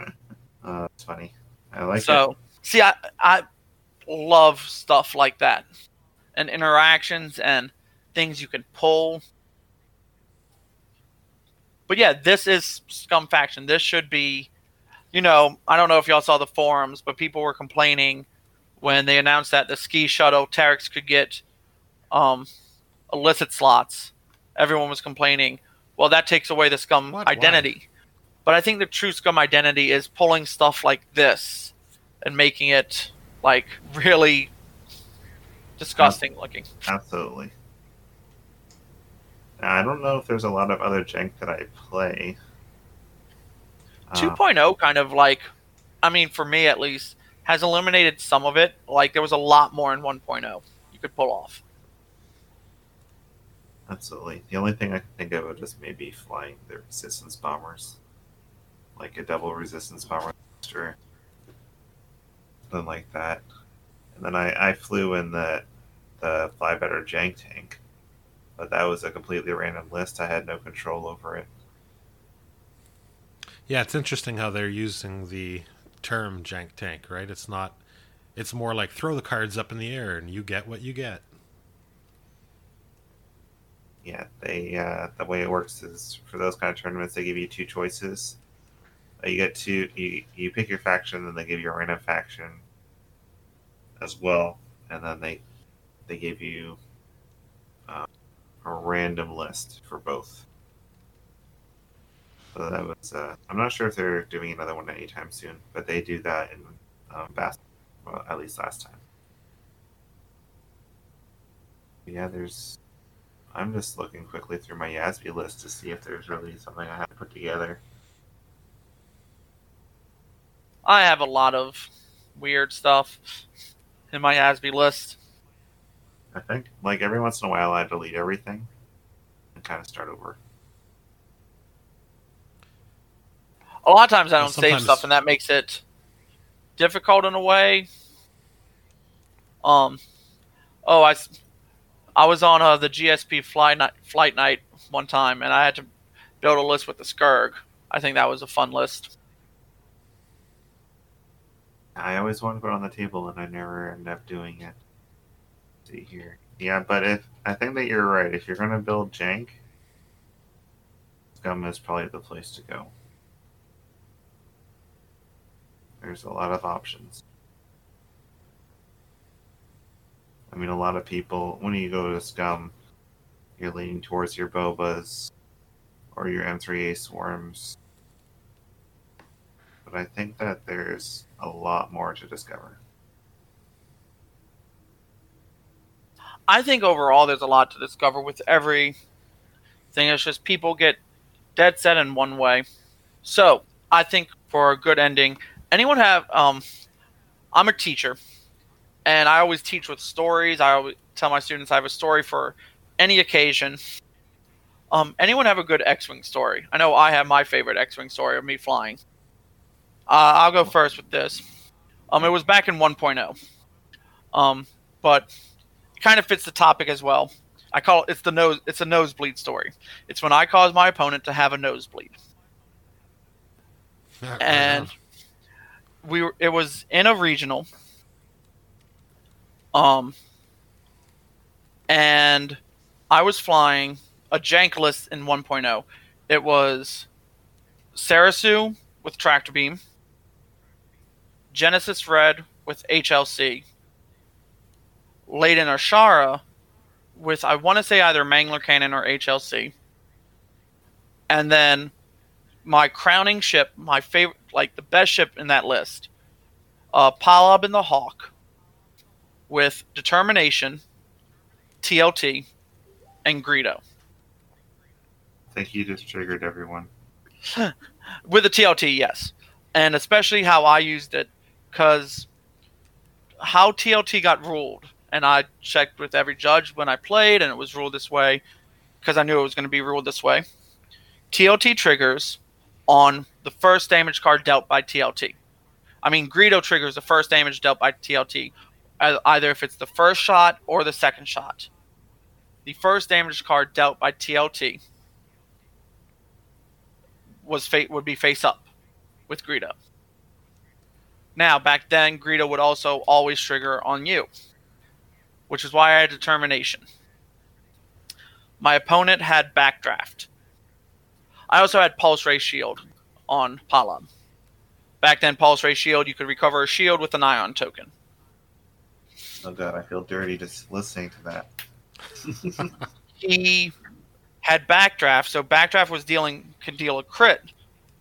S4: uh, it's funny. I like
S7: so
S4: it.
S7: see I I love stuff like that. And interactions and things you can pull. But yeah, this is Scum Faction. This should be you know, I don't know if y'all saw the forums, but people were complaining when they announced that the ski shuttle Terex could get um illicit slots. Everyone was complaining, well that takes away the scum
S6: What? Why?
S7: identity. But I think the true scum identity is pulling stuff like this and making it like really disgusting looking.
S4: Absolutely. I don't know if there's a lot of other jank that I play. Uh,
S7: 2.0 kind of like I mean for me at least has eliminated some of it. Like there was a lot more in 1.0 you could pull off.
S4: Absolutely. The only thing I can think of are just maybe flying the resistance bombers, like a double resistance bomber, or something like that. And then I, I flew in the the fly better jank tank, but that was a completely random list. I had no control over it.
S6: Yeah, it's interesting how they're using the term jank tank, right? It's not it's more like throw the cards up in the air and you get what you get.
S4: Yeah, they uh, the way it works is for those kind of tournaments they give you two choices. Uh, you get two. You you pick your faction, then they give you a random faction as well, and then they they give you uh, a random list for both. So that was. Uh, I'm not sure if they're doing another one anytime soon, but they do that in um, basketball well, at least last time. Yeah, there's. I'm just looking quickly through my Yasby list to see if there's really something I have to put together.
S7: I have a lot of weird stuff in my ASB list.
S4: I think, like every once in a while, I delete everything and kind of start over.
S7: A lot of times I don't save stuff, and that makes it difficult in a way. Um, oh, I, I was on uh, the GSP flight night, flight night one time, and I had to build a list with the Scurrg. I think that was a fun list.
S4: I always want to put it on the table, and I never end up doing it. See here, yeah, but if I think that you're right, if you're going to build jank, Scum is probably the place to go. There's a lot of options. I mean, a lot of people, when you go to Scum, you're leaning towards your Bobas or your M3A Swarms. But I think that there's a lot more to discover.
S7: I think overall there's a lot to discover with every thing. It's just people get dead set in one way. So I think for a good ending, anyone have um I'm a teacher and I always teach with stories. I always tell my students I have a story for any occasion. Um, anyone have a good X-wing story? I know I have my favorite X-wing story of me flying. Uh, I'll go first with this. Um, it was back in 1.0, um, but kind of fits the topic as well. I call it it's the nose it's a nosebleed story. It's when I cause my opponent to have a nosebleed. And we were it was in a regional um and i was flying a jankless in 1.0 it was serissu with tractor beam genesis red with hlc Laetin A'shera with i want to say either mangler cannon or hlc and then my crowning ship, my favorite, like the best ship in that list, uh, Palob and the Hawk, with Determination, TLT, and Greedo.
S4: I think you just triggered everyone.
S7: With the TLT, yes, and especially how I used it, because how TLT got ruled, and I checked with every judge when I played, and it was ruled this way, because I knew it was going to be ruled this way. TLT triggers on the first damage card dealt by TLT. I mean, Greedo triggers the first damage dealt by TLT, e- uh, either if it's the first shot or the second shot. The first damage card dealt by TLT was fa- would be face up with Greedo. Now, back then, Greedo would also always trigger on you, which is why I had determination. My opponent had backdraft. I also had Pulse Ray Shield on Palob. Back then, Pulse Ray Shield, you could recover a shield with an ion token.
S4: Oh god, I feel dirty just listening to that.
S7: He had backdraft, so backdraft was dealing could deal a crit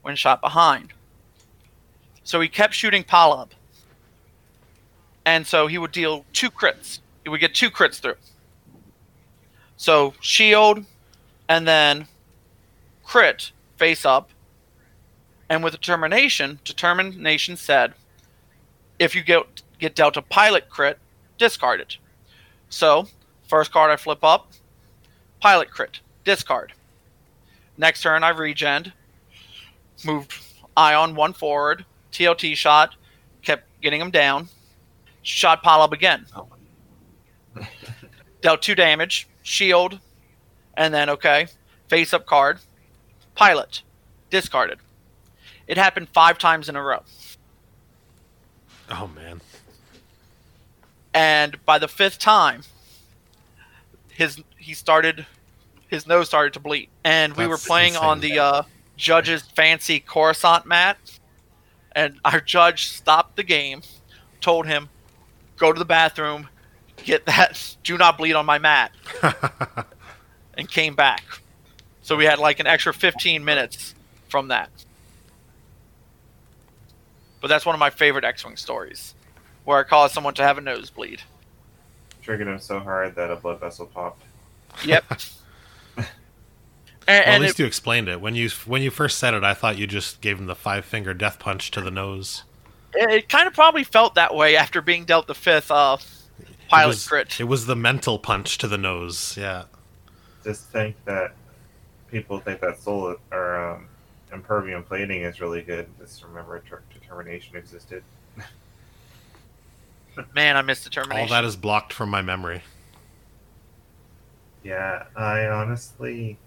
S7: when shot behind. So he kept shooting Palob. And so he would deal two crits. Would get two crits through. So shield and then crit face up. And with determination, determination said if you get get dealt a pilot crit, discard it. So, first card I flip up, pilot crit, discard. Next turn I regened, moved Ion one forward, TLT shot, kept getting him down, shot pile up again. Oh Dealt two damage, shield, and then okay, face up card, pilot, discarded. It happened five times in a row.
S6: Oh man.
S7: and by the fifth time his he started his nose started to bleed and we were
S6: That's
S7: playing on the uh, judge's fancy coruscant mat and our judge stopped the game told him go to the bathroom get that do not bleed on my mat and came back so we had like an extra 15 minutes from that but that's one of my favorite x-wing stories where i caused someone to have a nosebleed
S4: Triggered him so hard that a blood vessel popped.
S7: Yep. and
S6: well, at
S7: and
S6: least
S7: it,
S6: you explained it. When you when you first said it, I thought you just gave him the five finger death punch to the nose.
S7: it, it kind of probably felt that way after being dealt the fifth uh,
S6: It
S7: pilot
S6: was,
S7: crit.
S6: It was the mental punch to the nose. Yeah.
S4: Just think that people think that soul or um, impervium plating is really good. Just remember ter- determination existed.
S7: Man, I missed determination.
S6: All that is blocked from my memory.
S4: Yeah, I honestly,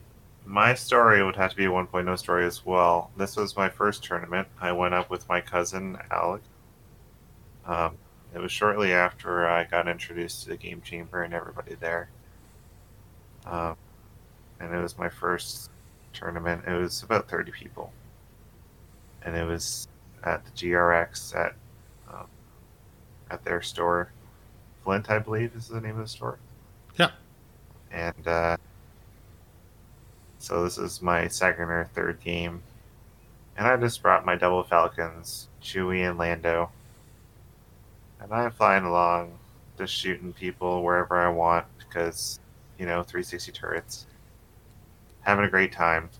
S4: my story would have to be a 1.0 story as well. This was my first tournament. I went up with my cousin Alec. Um, it was shortly after I got introduced to the game chamber and everybody there. Um, and it was my first tournament. It was about 30 people. And it was at the GRX at um, at their store. Flint, I believe, is the name of the store.
S6: Yeah.
S4: And uh, so this is my second or third game. And I just brought my double falcons, Chewie and Lando. And I'm flying along, just shooting people wherever I want because, you know, 360 turrets. Having a great time.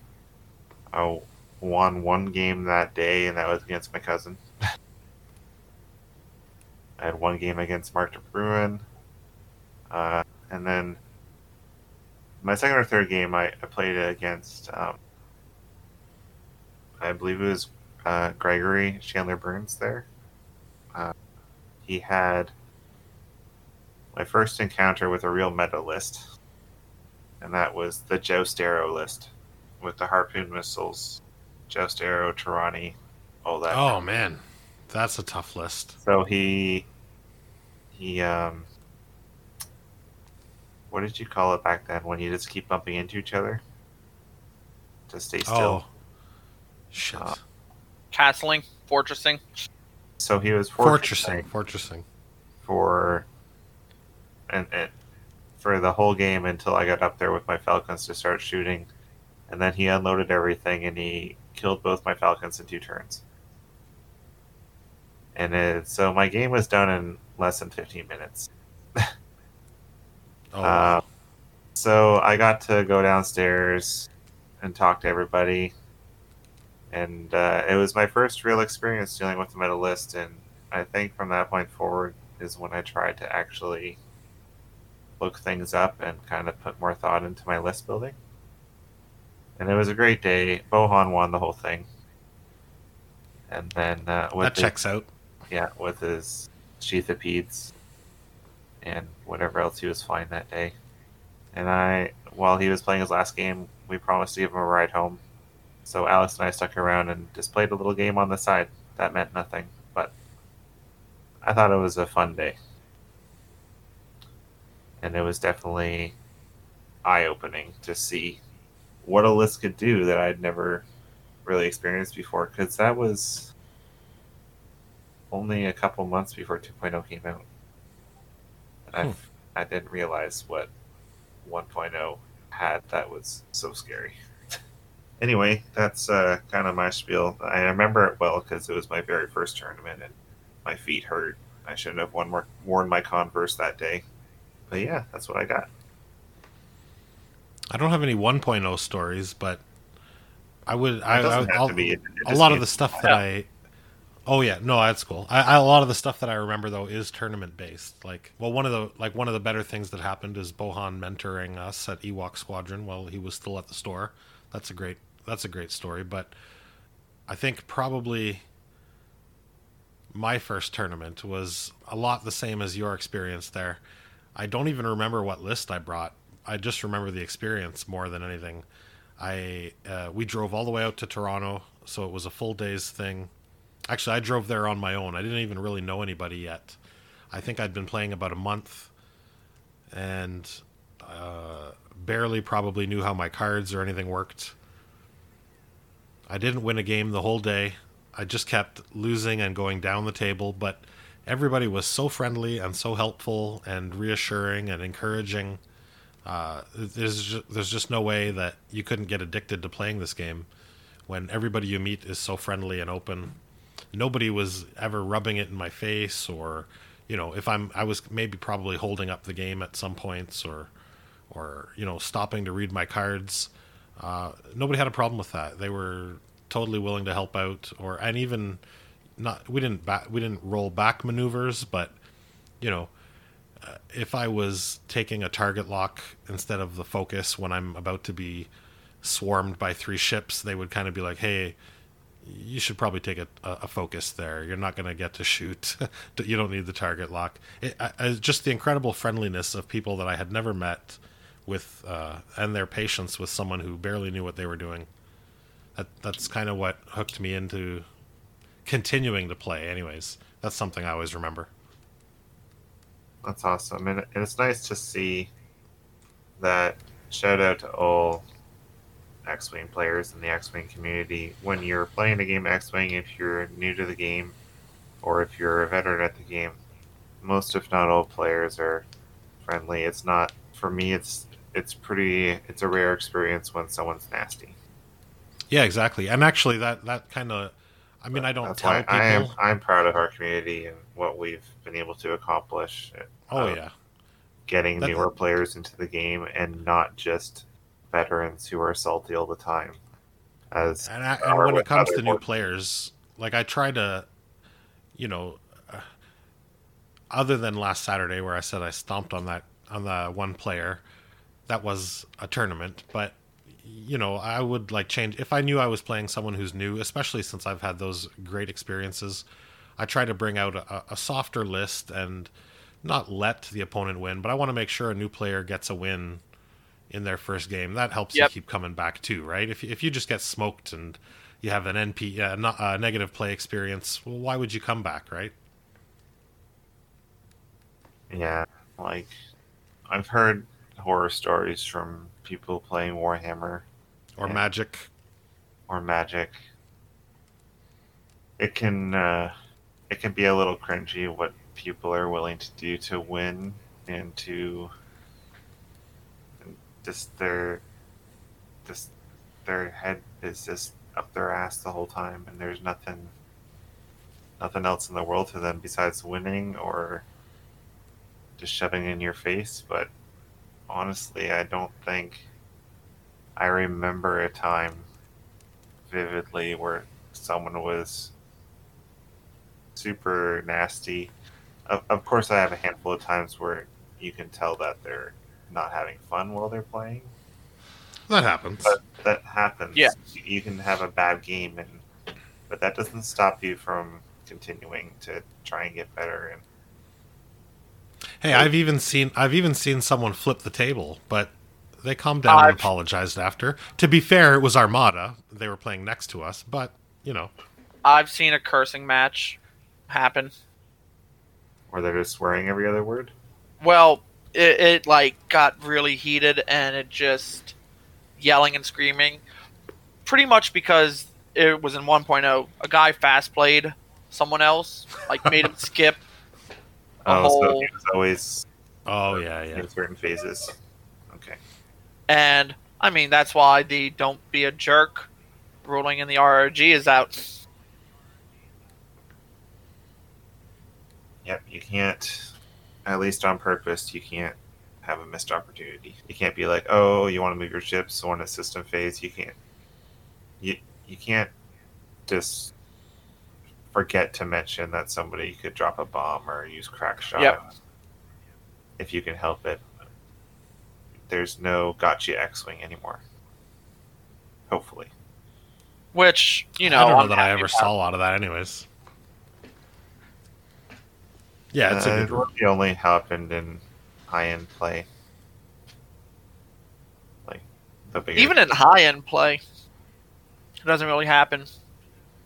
S4: I won one game that day, and that was against my cousin. I had one game against Mark DeBruin. Uh, and then my second or third game, I, I played against, um, I believe it was uh, Gregory Chandler Burns there. He had my first encounter with a real meta list, and that was the Joust Arrow list with the Harpoon missiles, Joust Arrow, Tirani, all that.
S6: Oh man, that's a tough list.
S4: So he he um what did you call it back then when you just keep bumping into each other? To stay still.
S6: Oh, shit.
S4: Uh,
S7: Castling, fortressing.
S4: So he was
S6: fortressing,
S4: fortressing for and, and for the whole game until I got up there with my falcons to start shooting, and then he unloaded everything and he killed both my falcons in two turns. And it, so my game was done in less than 15 minutes.
S6: Oh,
S4: Uh, so I got to go downstairs and talk to everybody, and uh, it was my first real experience dealing with the meta list. And I think from that point forward is when I tried to actually look things up and kind of put more thought into my list building. And it was a great day. Bohan won the whole thing, and then uh, with
S6: that
S4: his-
S6: checks out.
S4: yeah, with his Sheathipedes and whatever else he was flying that day. And I, while he was playing his last game, we promised to give him a ride home. So Alex and I stuck around and just played a little game on the side. That meant nothing, but I thought it was a fun day. And it was definitely eye opening to see what a list could do that I'd never really experienced before. Because that was only a couple months before 2.0 came out. And
S6: Hmm.
S4: I, I didn't realize what 1.0 had that was so scary. Anyway, that's uh, kind of my spiel. I remember it well because it was my very first tournament and my feet hurt. I shouldn't have worn, more, worn my Converse that day. But yeah, that's what I got.
S6: I don't have any 1.0 stories, but I would. I, I,
S4: to be.
S6: A lot of the stuff that I. Oh yeah, no, that's cool. I, I, a lot of the stuff that I remember though is tournament based. Like, well, one of the like one of the better things that happened is Bohan mentoring us at Ewok Squadron while he was still at the store. That's a great. That's a great story. But I think probably my first tournament was a lot the same as your experience there. I don't even remember what list I brought. I just remember the experience more than anything. I uh, we drove all the way out to Toronto, so it was a full day's thing. Actually, I drove there on my own. I didn't even really know anybody yet. I think I'd been playing about a month, and uh, barely probably knew how my cards or anything worked. I didn't win a game the whole day. I just kept losing and going down the table, but everybody was so friendly and so helpful and reassuring and encouraging. Uh, there's just, there's just no way that you couldn't get addicted to playing this game when everybody you meet is so friendly and open. Nobody was ever rubbing it in my face or you know if I'm I was maybe probably holding up the game at some points or or you know stopping to read my cards. Uh, nobody had a problem with that. They were totally willing to help out or and even not we didn't back, we didn't roll back maneuvers, but you know uh, if I was taking a target lock instead of the focus when I'm about to be swarmed by three ships, they would kind of be like, "Hey, you should probably take a, a focus there. You're not going to get to shoot. you don't need the target lock." It, I, I- just the incredible friendliness of people that I had never met with, uh, and their patience with someone who barely knew what they were doing. That that's kind of what hooked me into continuing to play. Anyways, that's something I always remember.
S4: That's awesome, and, and it's nice to see that. Shout out to all X-wing players in the X-wing community. When you're playing a game X-wing, if you're new to the game, or if you're a veteran at the game, most if not all players are friendly. It's not for me. It's it's pretty. It's a rare experience when someone's nasty.
S6: Yeah, exactly. And actually, that that kind of, I mean, I don't tell people.
S4: I am I'm proud of our community and what we've been able to accomplish.
S6: oh
S4: um,
S6: yeah,
S4: getting
S6: That-
S4: newer players into the game and not just veterans who are salty all the time. As
S6: and, I, and when it comes to new players, like I try to, you know, uh, other than last Saturday where I said I stomped on that on the one player, that was a tournament, but you know, I would like change if I knew I was playing someone who's new, especially since I've had those great experiences. I try to bring out a, a softer list and not let the opponent win, but I want to make sure a new player gets a win in their first game. That helps
S7: Yep.
S6: you keep coming back too, right? If if you just get smoked and you have an NP uh, not, uh, negative play experience, well, why would you come back, right?
S4: yeah, like I've heard horror stories from people playing Warhammer
S6: Or
S4: Yeah.
S6: Magic.
S4: or Magic. It can uh, it can be a little cringy what people are willing to do to win and to just their just their head is just up their ass the whole time and there's nothing nothing else in the world to them besides winning or just shoving in your face but honestly i don't think i remember a time vividly where someone was super nasty of, of course i have a handful of times where you can tell that they're not having fun while they're playing
S6: That happens.
S4: but that happens.
S7: Yeah.
S4: You- You can have a bad game, and but that doesn't stop you from continuing to try and get better. And
S6: Hey, I've even seen I've even seen someone flip the table, but they calmed down and
S7: I've-
S6: apologized after. To be fair, it was Armada. They were playing next to us, but you know,
S7: I've seen a cursing match happen.
S4: or they're just swearing every other word.
S7: Well, it, it like got really heated and it just yelling and screaming. Pretty much because it was in 1.0. A guy fast played someone else, like made him skip. A
S4: Oh, so
S7: whole-
S4: he was always
S6: oh yeah, yeah.
S4: in certain phases. Okay.
S7: And I mean, that's why the don't be a jerk ruling in the RRG is out.
S4: Yep. You can't, at least on purpose, you can't have a missed opportunity. You can't be like, oh, you want to move your ships on a system phase. You can't. You you can't just forget to mention that somebody could drop a bomb or use crack shot.
S7: Yep.
S4: If you can help it. There's no gotcha X-wing anymore. Hopefully.
S7: Which, you know,
S6: I don't know
S7: I'm
S6: that I ever
S7: about.
S6: saw a lot of that, anyways. Yeah, it's a
S4: Uh,
S6: good
S4: it really only happened in high-end play. Like the bigger
S7: Even in high end play, it doesn't really happen.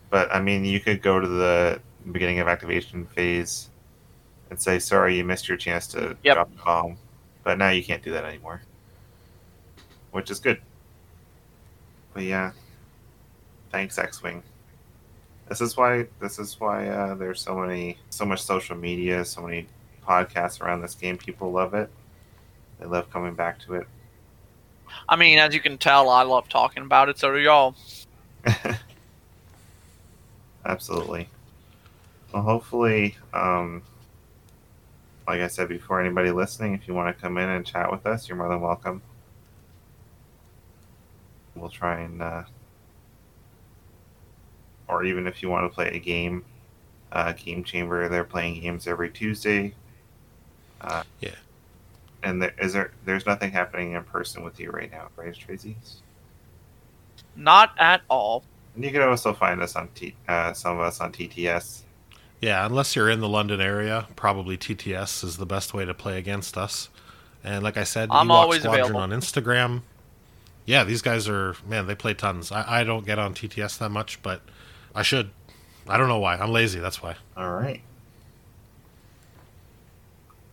S4: But I mean, you could go to the beginning of activation phase and say, "Sorry, you missed your chance to
S7: Yep.
S4: drop the bomb," but now you can't do that anymore, which is good. But yeah, thanks X-wing. This is why this is why uh, there's so many so much social media, so many podcasts around this game. People love it. They love coming back to it.
S7: I mean, as you can tell, I love talking about it, so do y'all.
S4: Absolutely. Well, hopefully, um, like I said before, anybody listening, if you want to come in and chat with us, you're more than welcome. We'll try and, uh, or even if you want to play a game, uh, Game Chamber, they're playing games every Tuesday. Uh,
S6: Yeah.
S4: And there, is there? There's nothing happening in person with you right now, right, Tracy?
S7: Not at all.
S4: And you can also find us on T, uh, some of us on TTS.
S6: Yeah, unless you're in the London area, probably TTS is the best way to play against us. And like I said,
S7: I'm
S6: Ewok
S7: always
S6: Squadron
S7: available.
S6: on Instagram. Yeah, these guys are man, they play tons. I, I don't get on TTS that much, but I should. I don't know why. I'm lazy, that's why.
S4: All right.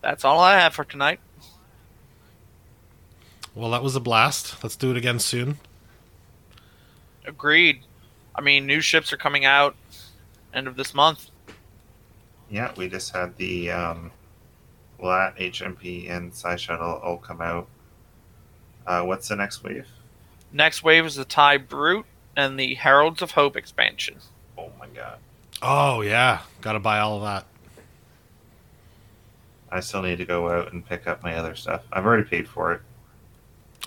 S7: That's all I have for tonight.
S6: Well, that was a blast. Let's do it again soon.
S7: Agreed. I mean, new ships are coming out end of this month.
S4: Yeah, we just had the um, Lat, HMP, and Xi Shuttle all come out. Uh, what's the next wave?
S7: Next wave is the TIE Brute and the Heralds of Hope expansion.
S4: Oh my god.
S6: Oh yeah, gotta buy all of that.
S4: I still need to go out and pick up my other stuff. I've already paid for it.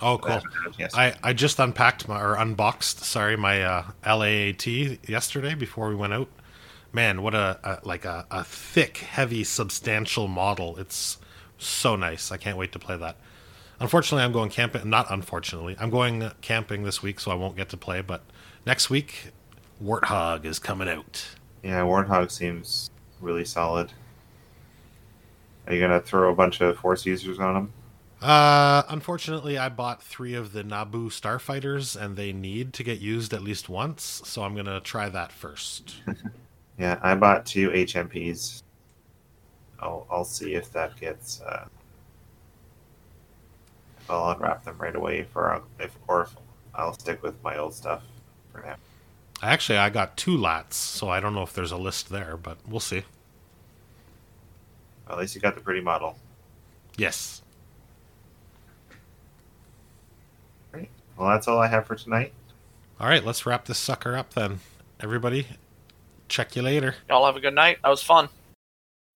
S6: Oh cool.
S4: haven't done it yet.
S6: I, I just unpacked my or unboxed sorry my uh, LAAT yesterday before we went out. Man, what a, a like a, a thick, heavy, substantial model. It's so nice. I can't wait to play that. Unfortunately, I'm going camping. Not unfortunately, I'm going camping this week, so I won't get to play. But next week, Warthog is coming out.
S4: Yeah, Warthog seems really solid. Are you gonna throw a bunch of force users on him?
S6: Uh, unfortunately, I bought three of the Naboo starfighters, and they need to get used at least once. So I'm gonna try that first.
S4: Yeah, I bought two HMPs. I'll I'll see if that gets. Uh, I'll unwrap them right away for if or if I'll stick with my old stuff for now.
S6: Actually, I got two lats, so I don't know if there's a list there, but we'll see.
S4: At least you got the pretty model.
S6: Yes.
S4: Well, that's all I have for tonight.
S6: All right, let's wrap this sucker up then. Everybody, check you later.
S7: Y'all have a good night. That was fun.